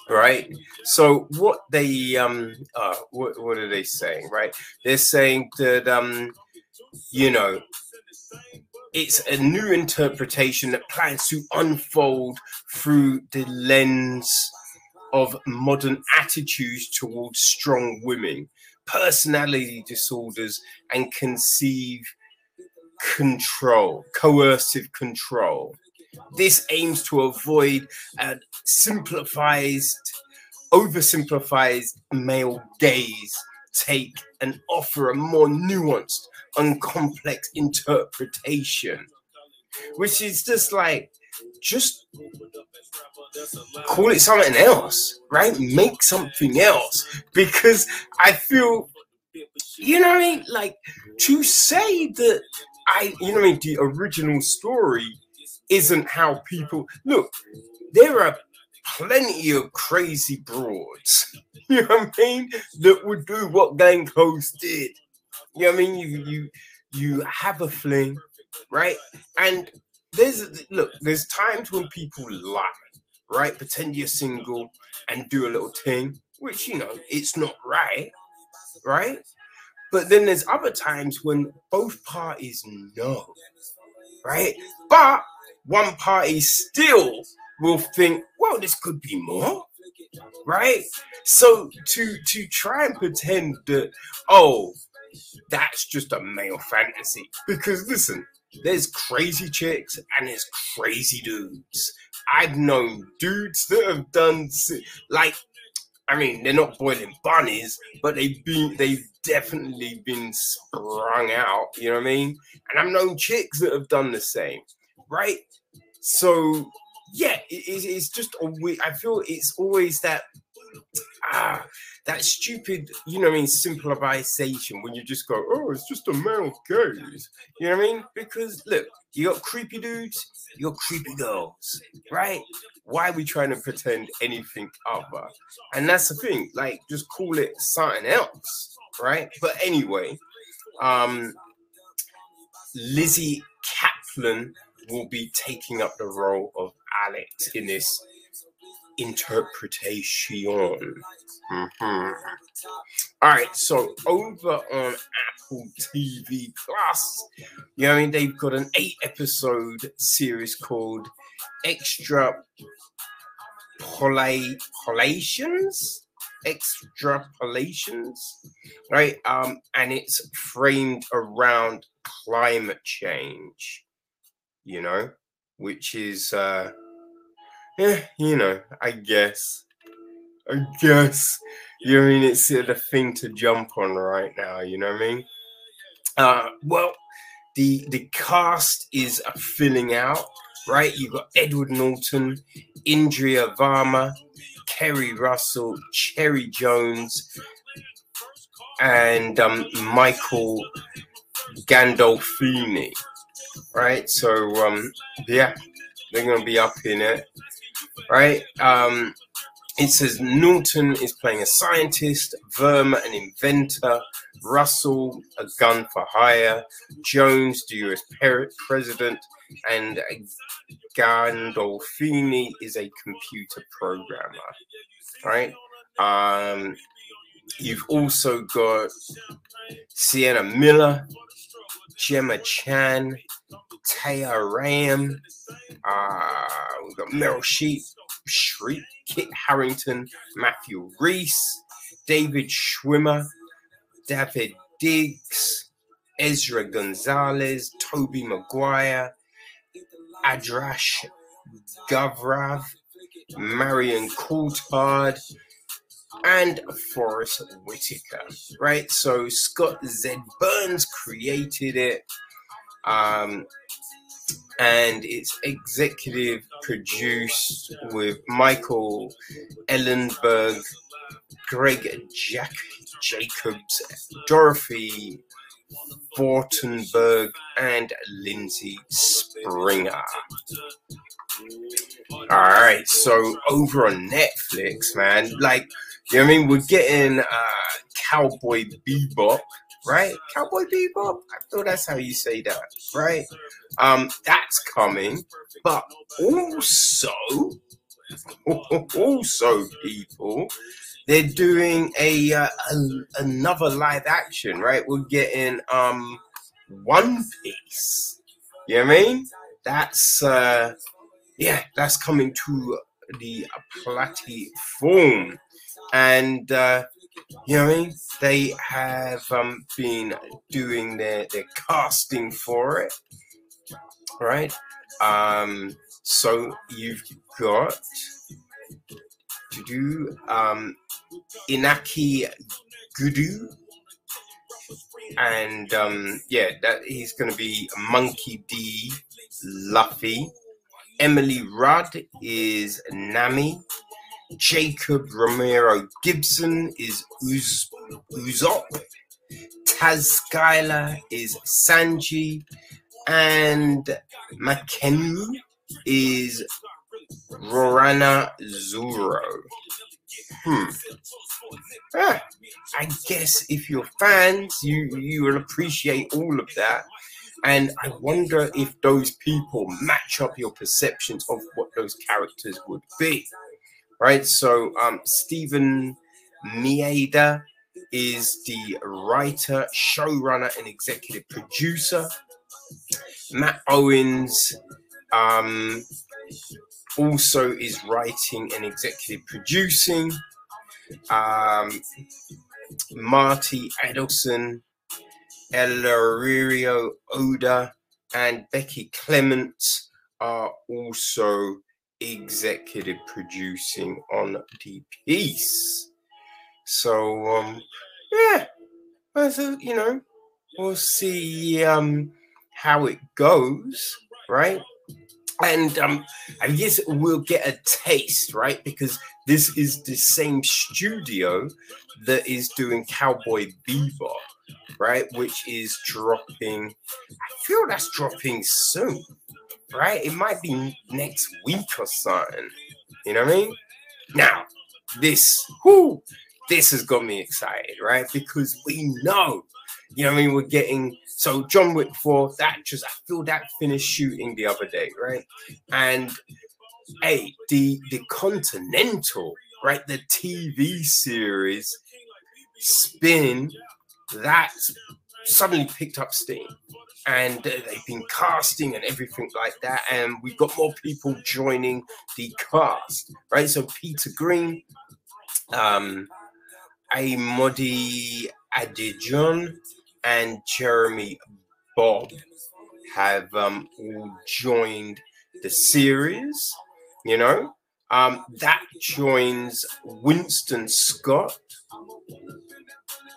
S1: Right. So what they um uh what what are they saying? Right? They're saying that um you know it's a new interpretation that plans to unfold through the lens of modern attitudes towards strong women, personality disorders, and conceive control, coercive control. This aims to avoid a simplified, oversimplified male gaze take and offer a more nuanced and complex interpretation, which is just like, just call it something else, right? Make something else because I feel, you know what I mean? Like to say that I, you know what I mean? The original story isn't how people look. There are plenty of crazy broads, you know what I mean, that would do what Glenn Close did. You know what I mean? You you you have a fling, right? And there's look, there's times when people lie, right? Pretend you're single and do a little thing, which you know it's not right, right? But then there's other times when both parties know, right? But one party still will think, well, this could be more, right? So to to try and pretend that, oh, that's just a male fantasy. Because listen, there's crazy chicks and there's crazy dudes. I've known dudes that have done like I mean, they're not boiling bunnies, but they've been they've definitely been sprung out, you know what I mean? And I've known chicks that have done the same, right? So yeah, it, it's just I feel it's always that ah that stupid, you know, I mean, simplification when you just go, oh, it's just a male gaze. You know what I mean? Because look, you got creepy dudes, you got creepy girls, right? Why are we trying to pretend anything other? And that's the thing, like, just call it something else, right? But anyway, um, Lizzy Caplan will be taking up the role of Alex in this interpretation. Mm-hmm. All right, so over on Apple TV Plus, you know, I mean, they've got an eight episode series called Extra Polations. Extrapolations, right? Um, and it's framed around climate change, you know, which is uh yeah, you know, I guess. I guess. You know I mean? It's the thing to jump on right now, you know what I mean? Uh, well, the the cast is filling out, right? You've got Edward Norton, Indira Varma, Keri Russell, Cherry Jones, and um, Michael Gandolfini, right? So, um, yeah, they're going to be up in it right? Um, it says Norton is playing a scientist, Varma an inventor, Russell a gun for hire, Jones the US president, and Gandolfini is a computer programmer, right? Um, you've also got Sienna Miller, Gemma Chan, Tahar Rahim, uh, we've got Meryl Sheep, Shriek, Kit Harington, Matthew Rhys, David Schwimmer, Daveed Diggs, Eiza González, Tobey Maguire, Adarsh Gourav, Marion Cotillard, and Forest Whitaker. Right? So Scott Z. Burns created it. Um, and it's executive produced with Michael Ellenberg, Greg Jack Jacobs, Dorothy Fortenberry, and Lindsay Springer. All right, so over on Netflix, man, like you know what I mean, we're getting uh, Cowboy Bebop right? Cowboy Bebop. I thought that's how you say that, right? Um, that's coming, but also, also, people, they're doing a, uh, a another live action, right? We're getting um One Piece. You know what I mean? That's uh, yeah, that's coming to the platform, and uh, you know what I mean? They have um, been doing their, their casting for it, right? Um, so you've got to do um, Iñaki Godoy, and um, yeah, that he's going to be Monkey D. Luffy. Emily Rudd is Nami. Jacob Romero Gibson is Uz- Usopp. Taz Skylar is Sanji. And Mackenyu is Roronoa Zoro. Hmm. Ah, I guess if you're fans, you you will appreciate all of that. And I wonder if those people match up your perceptions of what those characters would be right? So um, Steven Maeda is the writer, showrunner, and executive producer. Matt Owens um, also is writing and executive producing. Um, Marty Adelstein, Eiichiro Oda, and Becky Clements are also executive producing on the piece. So um, yeah, so you know, we'll see um, how it goes, right? And um, I guess we'll get a taste, right? Because this is the same studio that is doing Cowboy Bebop, right? Which is dropping. I feel that's dropping soon, right? It might be next week or something. You know what I mean? Now, this, whoo, this has got me excited, right? Because we know, you know what I mean? We're getting so John Wick 4, that just I feel that finished shooting the other day, right? And hey, the the Continental, right? The TV series spin that's suddenly picked up steam and they've been casting and everything like that and we've got more people joining the cast right so Peter Greene um Ayomide Adegun and Jeremy Bobb have um, all joined the series. You know, um, that joins Winston Scott.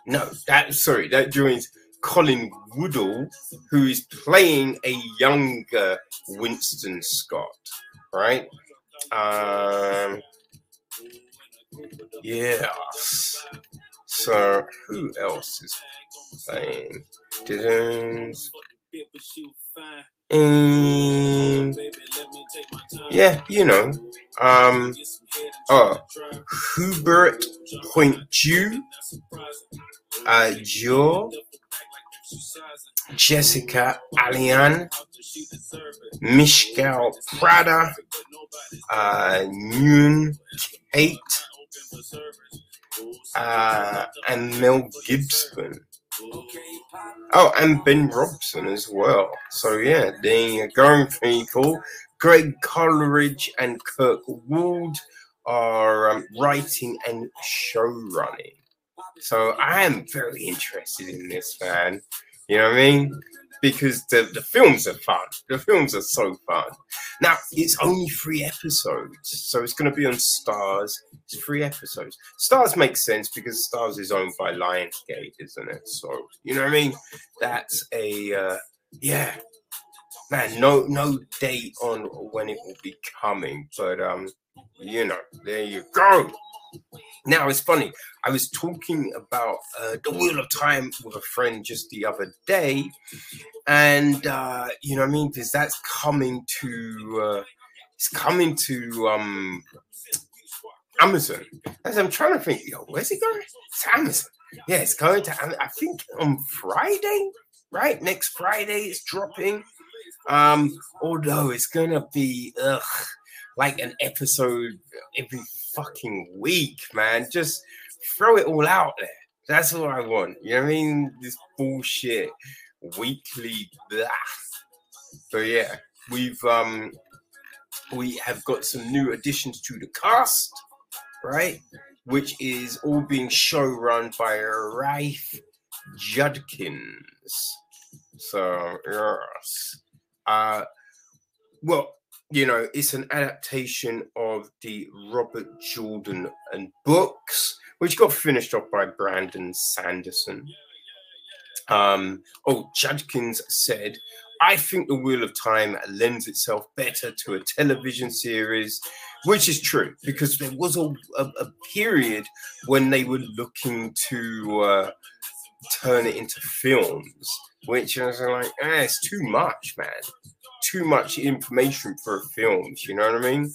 S1: No, that sorry, that joins Colin Woodell, who is playing a younger Winston Scott, right? Um, yes. So who else is playing? Um, yeah, you know. Um, oh, Hubert Pointu, uh, Joe, Jessica Allain, Mishel Prada, uh, Nhung Kate, uh, and Mel Gibson. Oh, and Ben Robson as well. So yeah, the going people, Greg Coolidge and Kirk Ward are um, writing and show running. So I am very interested in this, man. You know what I mean? because the, the films are fun. The films are so fun. Now, it's only three episodes, so it's going to be on Starz. It's three episodes. Starz makes sense because Starz is owned by Lionsgate, isn't it? So, you know what I mean? That's a, uh, yeah. Man, no no date on when it will be coming, but um, you know, there you go. Now it's funny. I was talking about uh, the Wheel of Time with a friend just the other day, and uh, you know I mean because that's coming to uh, it's coming to um, Amazon. As I'm trying to think, yo, where's it going? It's Amazon. Yeah, it's going to. I think on Friday, right? Next Friday, it's dropping. Um, although it's gonna be ugh, like an episode every fucking week, man. Just throw it all out there. That's all I want. You know what I mean? This bullshit weekly blah. So yeah, we've um we have got some new additions to the cast, right? Which is all being show run by Rafe Judkins. So yes. Uh well, you know, it's an adaptation of the Robert Jordan and books, which got finished off by Brandon Sanderson. Um, oh, Judkins said, I think The Wheel of Time lends itself better to a television series, which is true because there was a, a, a period when they were looking to uh, turn it into films, which I was like, eh, it's too much, man too much information for films. You know what I mean?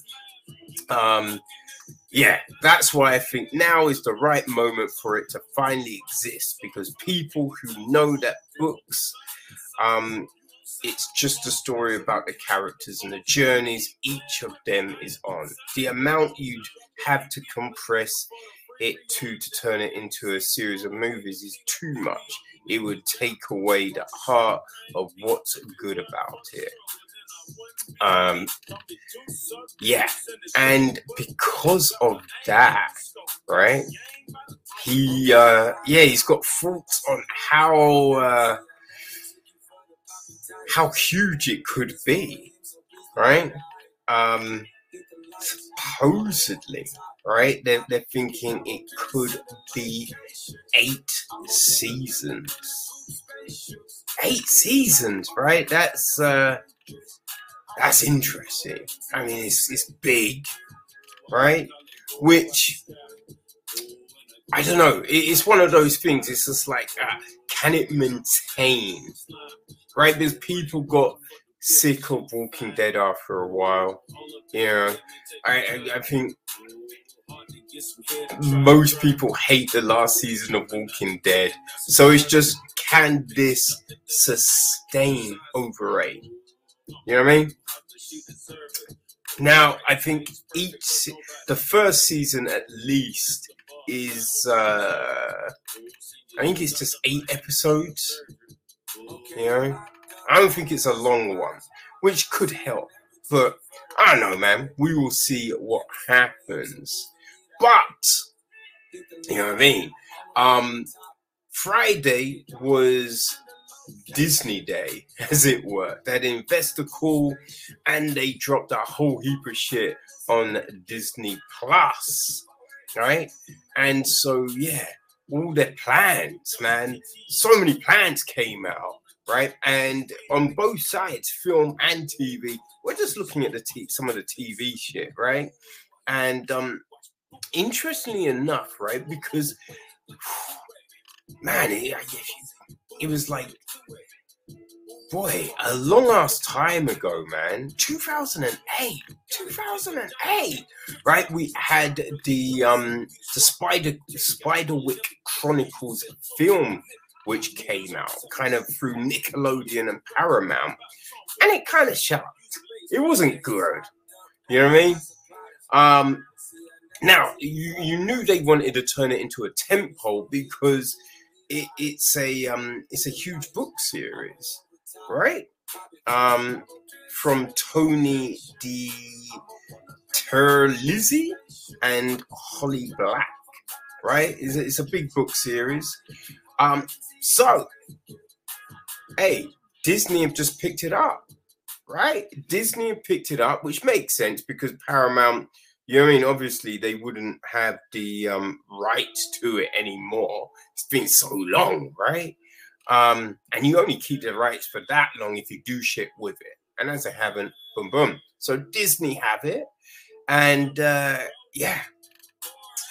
S1: Um, yeah, that's why I think now is the right moment for it to finally exist because people who know that books, um, it's just a story about the characters and the journeys each of them is on. The amount you'd have to compress it to to turn it into a series of movies is too much. It would take away the heart of what's good about it. Um, yeah, and because of that, right? He, uh, yeah, he's got thoughts on how uh, how huge it could be, right? Um, supposedly, right? They're, they're thinking it could be eight seasons. Eight seasons, right? That's uh that's interesting. I mean it's it's big, right? Which I don't know. It's one of those things. It's just like, uh, can it maintain? Right? There's people got sick of Walking Dead after a while. You know, I, I, I think most people hate the last season of Walking Dead. So it's just, can this sustain over eight? You know what I mean? Now, I think each, the first season at least is uh I think it's just eight episodes. You know, I don't think it's a long one, which could help. But I don't know, man. We will see what happens. But you know what I mean. Um, Friday was Disney Day, as it were. That investor call, and they dropped a whole heap of shit on Disney Plus right? And so, yeah, all their plans, man, so many plans came out, right? And on both sides, film and TV, we're just looking at the t- some of the TV shit, right? And um, interestingly enough, right, because man, it, it was like boy, a long ass time ago, man. 2008. 2008. Right? We had the um the Spider Spiderwick Chronicles film which came out kind of through Nickelodeon and Paramount. And it kind of sucked. It wasn't good. You know what I mean? Um now you, you knew they wanted to turn it into a temple because it, it's a um it's a huge book series right? Um, from Tony D. Terlizzi and Holly Black, right? It's a, it's a big book series. Um, so, hey, Disney have just picked it up, right? Disney have picked it up, which makes sense because Paramount, you know, I mean, obviously they wouldn't have the um, rights to it anymore. It's been so long, right? Um, and you only keep the rights for that long if you do shit with it. And as I haven't, boom, boom. So Disney have it. And uh, yeah,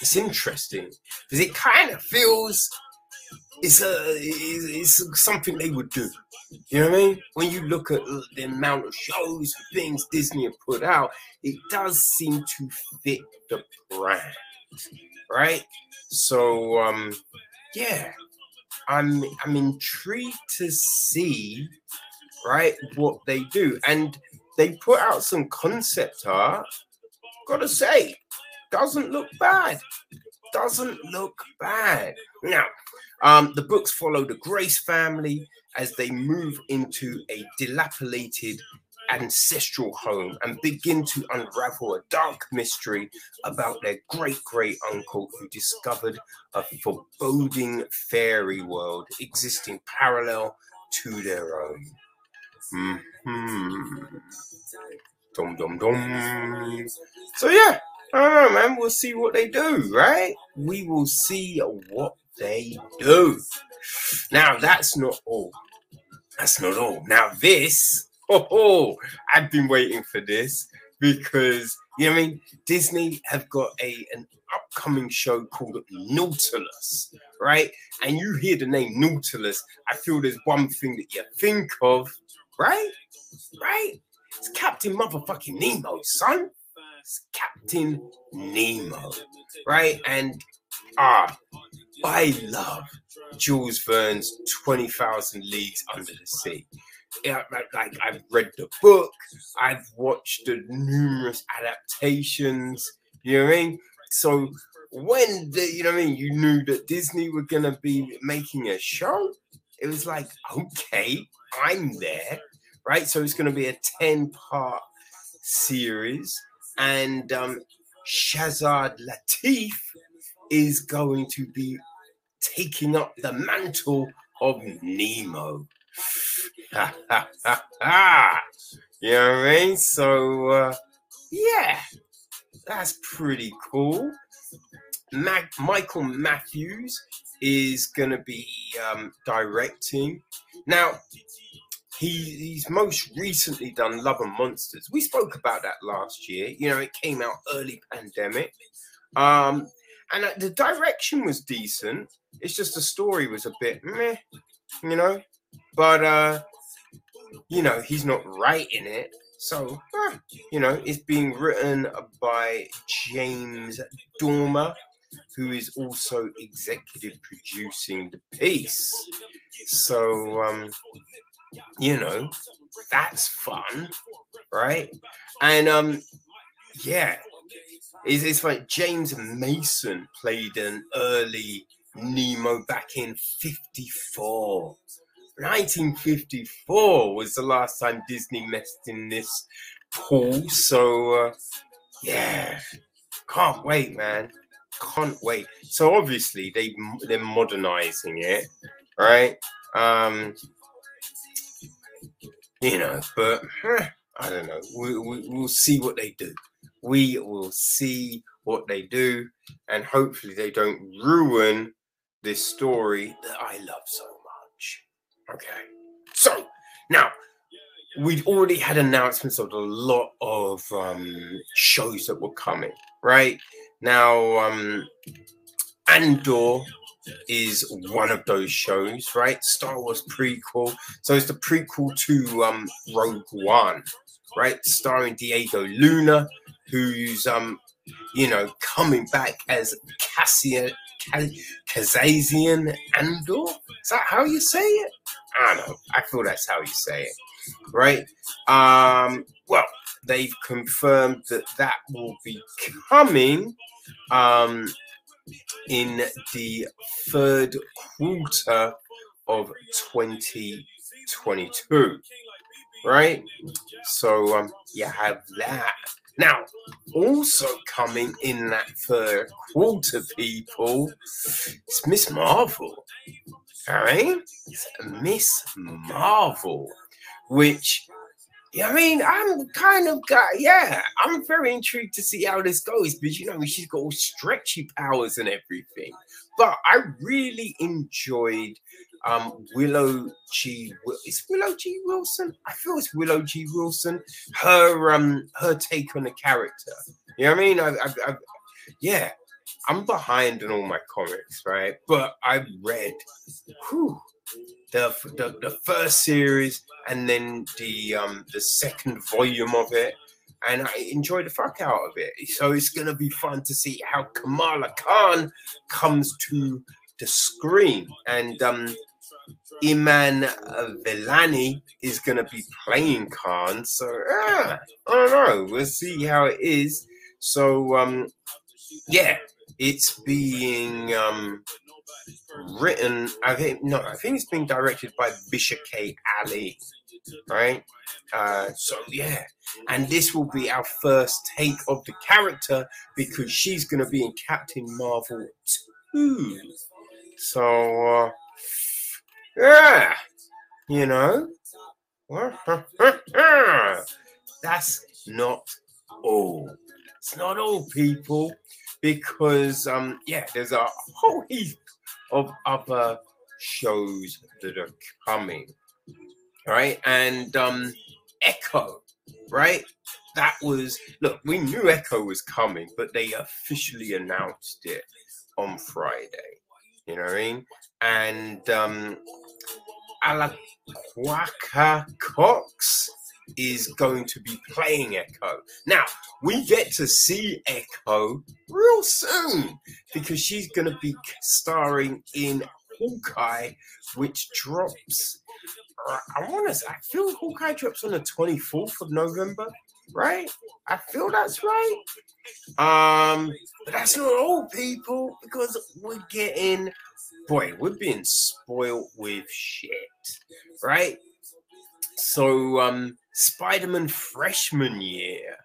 S1: it's interesting because it kind of feels it's a it's something they would do. You know what I mean? When you look at the amount of shows, and things Disney have put out, it does seem to fit the brand, right? So, um, yeah, I'm I'm intrigued to see right what they do. And they put out some concept art. Gotta say, doesn't look bad. Doesn't look bad. Now, um, the books follow the Grace family as they move into a dilapidated ancestral home and begin to unravel a dark mystery about their great great uncle who discovered a foreboding fairy world existing parallel to their own. Mm-hmm. Dum dum dum. So yeah, I don't know, man. We'll see what they do, right? We will see what they do. Now that's not all. That's not all. Now this oh, oh I've been waiting for this because you know what I mean Disney have got a an upcoming show called Nautilus, right? And you hear the name Nautilus, I feel there's one thing that you think of, right? Right? It's Captain Motherfucking Nemo, son. It's Captain Nemo, right? And ah, I love Jules Verne's 20,000 Leagues Under the Sea yeah, like I've read the book, I've watched the numerous adaptations. You know what I mean? So when the, you know what I mean, you knew that Disney were gonna be making a show. It was like, okay, I'm there, right? So it's gonna be a ten part series, and um, Shazad Latif is going to be taking up the mantle of Nemo. You know what I mean? So uh, yeah, that's pretty cool. Mac- Michael Matthews is going to be um, directing. Now, he, he's most recently done Love and Monsters. We spoke about that last year. You know, it came out early pandemic. Um, and uh, the direction was decent. It's just the story was a bit meh, you know. But uh, you know, he's not writing it. So, uh, you know, it's being written by James Dormer, who is also executive producing the piece. So, um, you know, that's fun, right? And um, yeah, it's, it's like James Mason played an early Nemo back in 54. 1954 was the last time Disney messed in this pool. So, uh, yeah, can't wait, man. Can't wait. So obviously they they're modernizing it, right? Um, you know, but I don't know. We, we, we'll see what they do. We will see what they do, and hopefully they don't ruin this story that I love so much. Okay, so now we'd already had announcements of a lot of um, shows that were coming, right? Now, um, Andor is one of those shows, right? Star Wars prequel. So it's the prequel to um, Rogue One, right? Starring Diego Luna, who's um, you know, coming back as Cassian Kazazian Andor. Is that how you say it? I don't know. I feel that's how you say it, right? Um, well, they've confirmed that that will be coming um, in the third quarter of 2022, right? So, um, you have that. Now, also coming in that third quarter, people, it's Miss Marvel. All right? It's Miss Marvel, which I mean, I'm kind of got yeah. I'm very intrigued to see how this goes because you know she's got all stretchy powers and everything. But I really enjoyed um Willow G. Is Willow G. Wilson? I feel it's Willow G. Wilson. Her um her take on the character. You know what I mean? I, I, I yeah. I'm behind in all my comics, right? But I read whew, the, the the first series and then the um the second volume of it and I enjoy the fuck out of it. So it's gonna be fun to see how Kamala Khan comes to the screen. And um Iman Vellani is gonna be playing Khan. So ah, I don't know. We'll see how it is. So um yeah, it's being um written. I think no, I think it's being directed by Bisha K. Ali, right? Uh, so yeah, and this will be our first take of the character because she's going to be in Captain Marvel too. So uh, yeah, you know, that's not all. It's not all, people, because um, yeah, there's a whole heap of other shows that are coming, right? And um, Echo, right? That was look, we knew Echo was coming, but they officially announced it on Friday. You know what I mean? And um, Cox is going to be playing Echo. Now, we get to see Echo real soon because she's going to be starring in Hawkeye, which drops. I want to. Say I feel Hawkeye drops on the twenty fourth of November, right? I feel that's right. Um, but that's not all, people, because we're getting. Boy, we're being spoiled with shit, right? So, um, Spider-Man freshman year.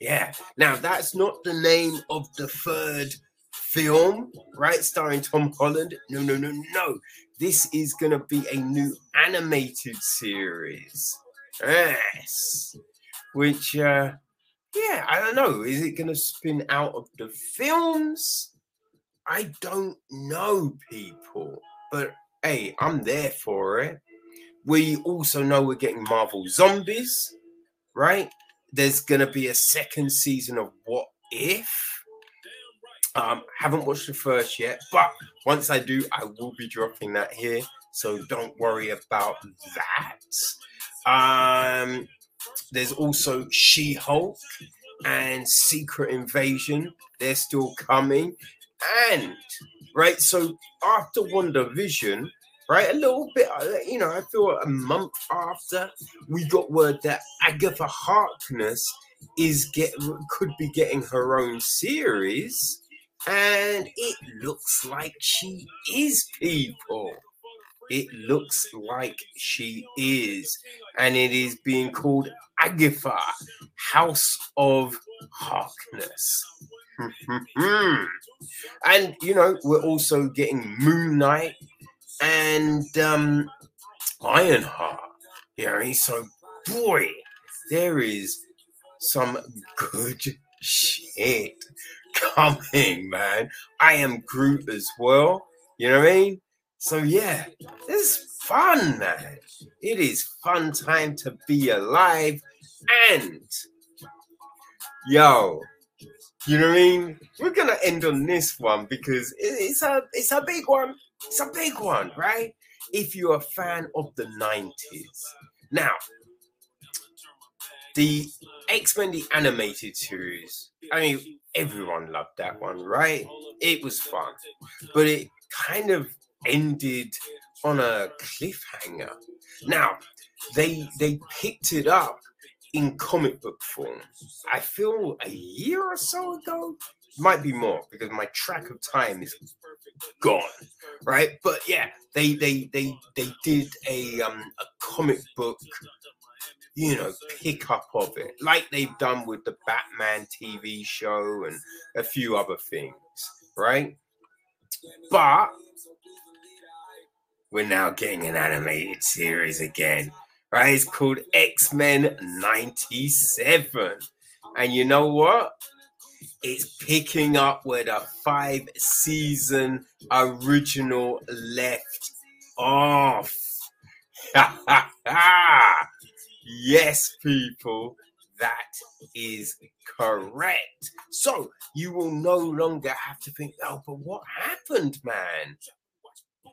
S1: Yeah. Now that's not the name of the third film, right? Starring Tom Holland. No, no, no, no. This is gonna be a new animated series. Yes. Which uh yeah, I don't know. Is it going to spin out of the films? I don't know, people. But hey, I'm there for it. We also know we're getting Marvel Zombies, right? There's going to be a second season of What If. Um, haven't watched the first yet, but once I do, I will be dropping that here. So don't worry about that. Um, there's also She Hulk and Secret Invasion. They're still coming. And, right, so after WandaVision, right, a little bit, uh, you know, I feel a month after, we got word that Agatha Harkness is get could be getting her own series and it looks like she is people it looks like she is. And it is being called Agatha, House of Harkness. and, you know, we're also getting Moon Knight and um, Ironheart. You know, so, boy, there is some good shit coming, man. I am Groot as well. You know what I mean? So yeah, it's fun, man. It is fun time to be alive. And yo, you know what I mean? We're gonna end on this one because it's a it's a big one. It's a big one, right? If you're a fan of the 90s. Now, the X-Men the animated series. I mean, everyone loved that one, right? It was fun. But it kind of ended on a cliffhanger. Now, they they picked it up in comic book form. I feel a year or so ago, might be more because my track of time is gone, right? But yeah, they they they they did a um a comic book you know, pick up of it, like they've done with the Batman TV show and a few other things, right? But we're now getting an animated series again, right? It's called X Men 97. And you know what? It's picking up where the five season original left off. yes, people, that is correct. So you will no longer have to think, oh, but what happened, man?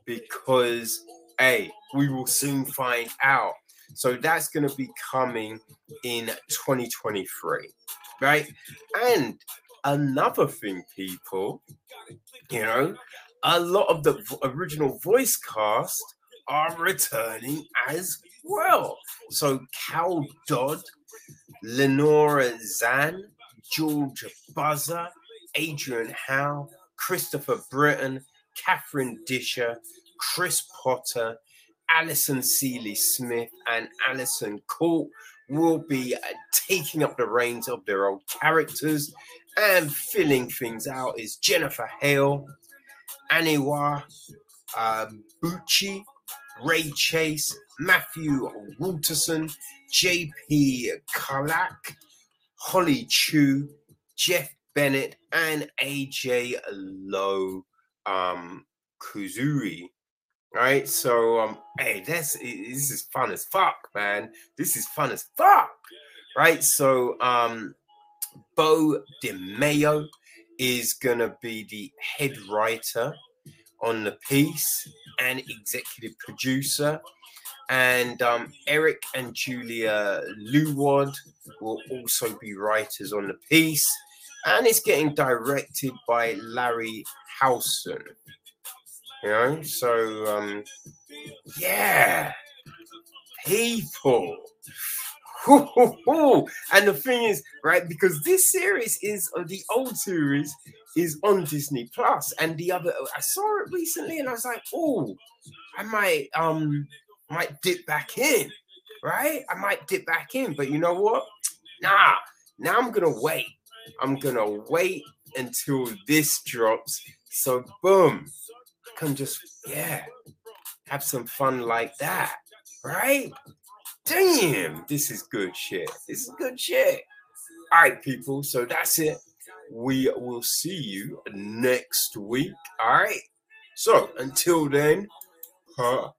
S1: Because hey, we will soon find out. So that's going to be coming in 2023, right? And another thing, people, you know, a lot of the original voice cast are returning as well. So Cal Dodd, Lenora Zan, George Buzzer, Adrian Howe, Christopher Britton, Catherine Disher, Chris Potter, Alison Sealy Smith, and Alyson Court will be uh, taking up the reins of their old characters. And filling things out is Jennifer Hale, Aniwa uh, Bucci, Ray Chase, Matthew Waterson, JP Karliak, Holly Chou, Jeff Bennett, and AJ Lowe um, Kuzuri. Right, so um, hey, that's this is fun as fuck, man. This is fun as fuck, right? So um, Beau DeMayo is gonna be the head writer on the piece and executive producer, and um, Eric and Julia Lewald will also be writers on the piece, and it's getting directed by Larry Howson. You know, so um, yeah, people. and the thing is, right, because this series is uh, the old series is on Disney Plus, and the other I saw it recently, and I was like, oh, I might um might dip back in, right? I might dip back in, but you know what? Nah, now I'm gonna wait. I'm gonna wait until this drops. So boom, can just, yeah, have some fun like that, right? Damn, this is good shit. This is good shit. All right, people. So that's it. We will see you next week. All right. So until then, huh?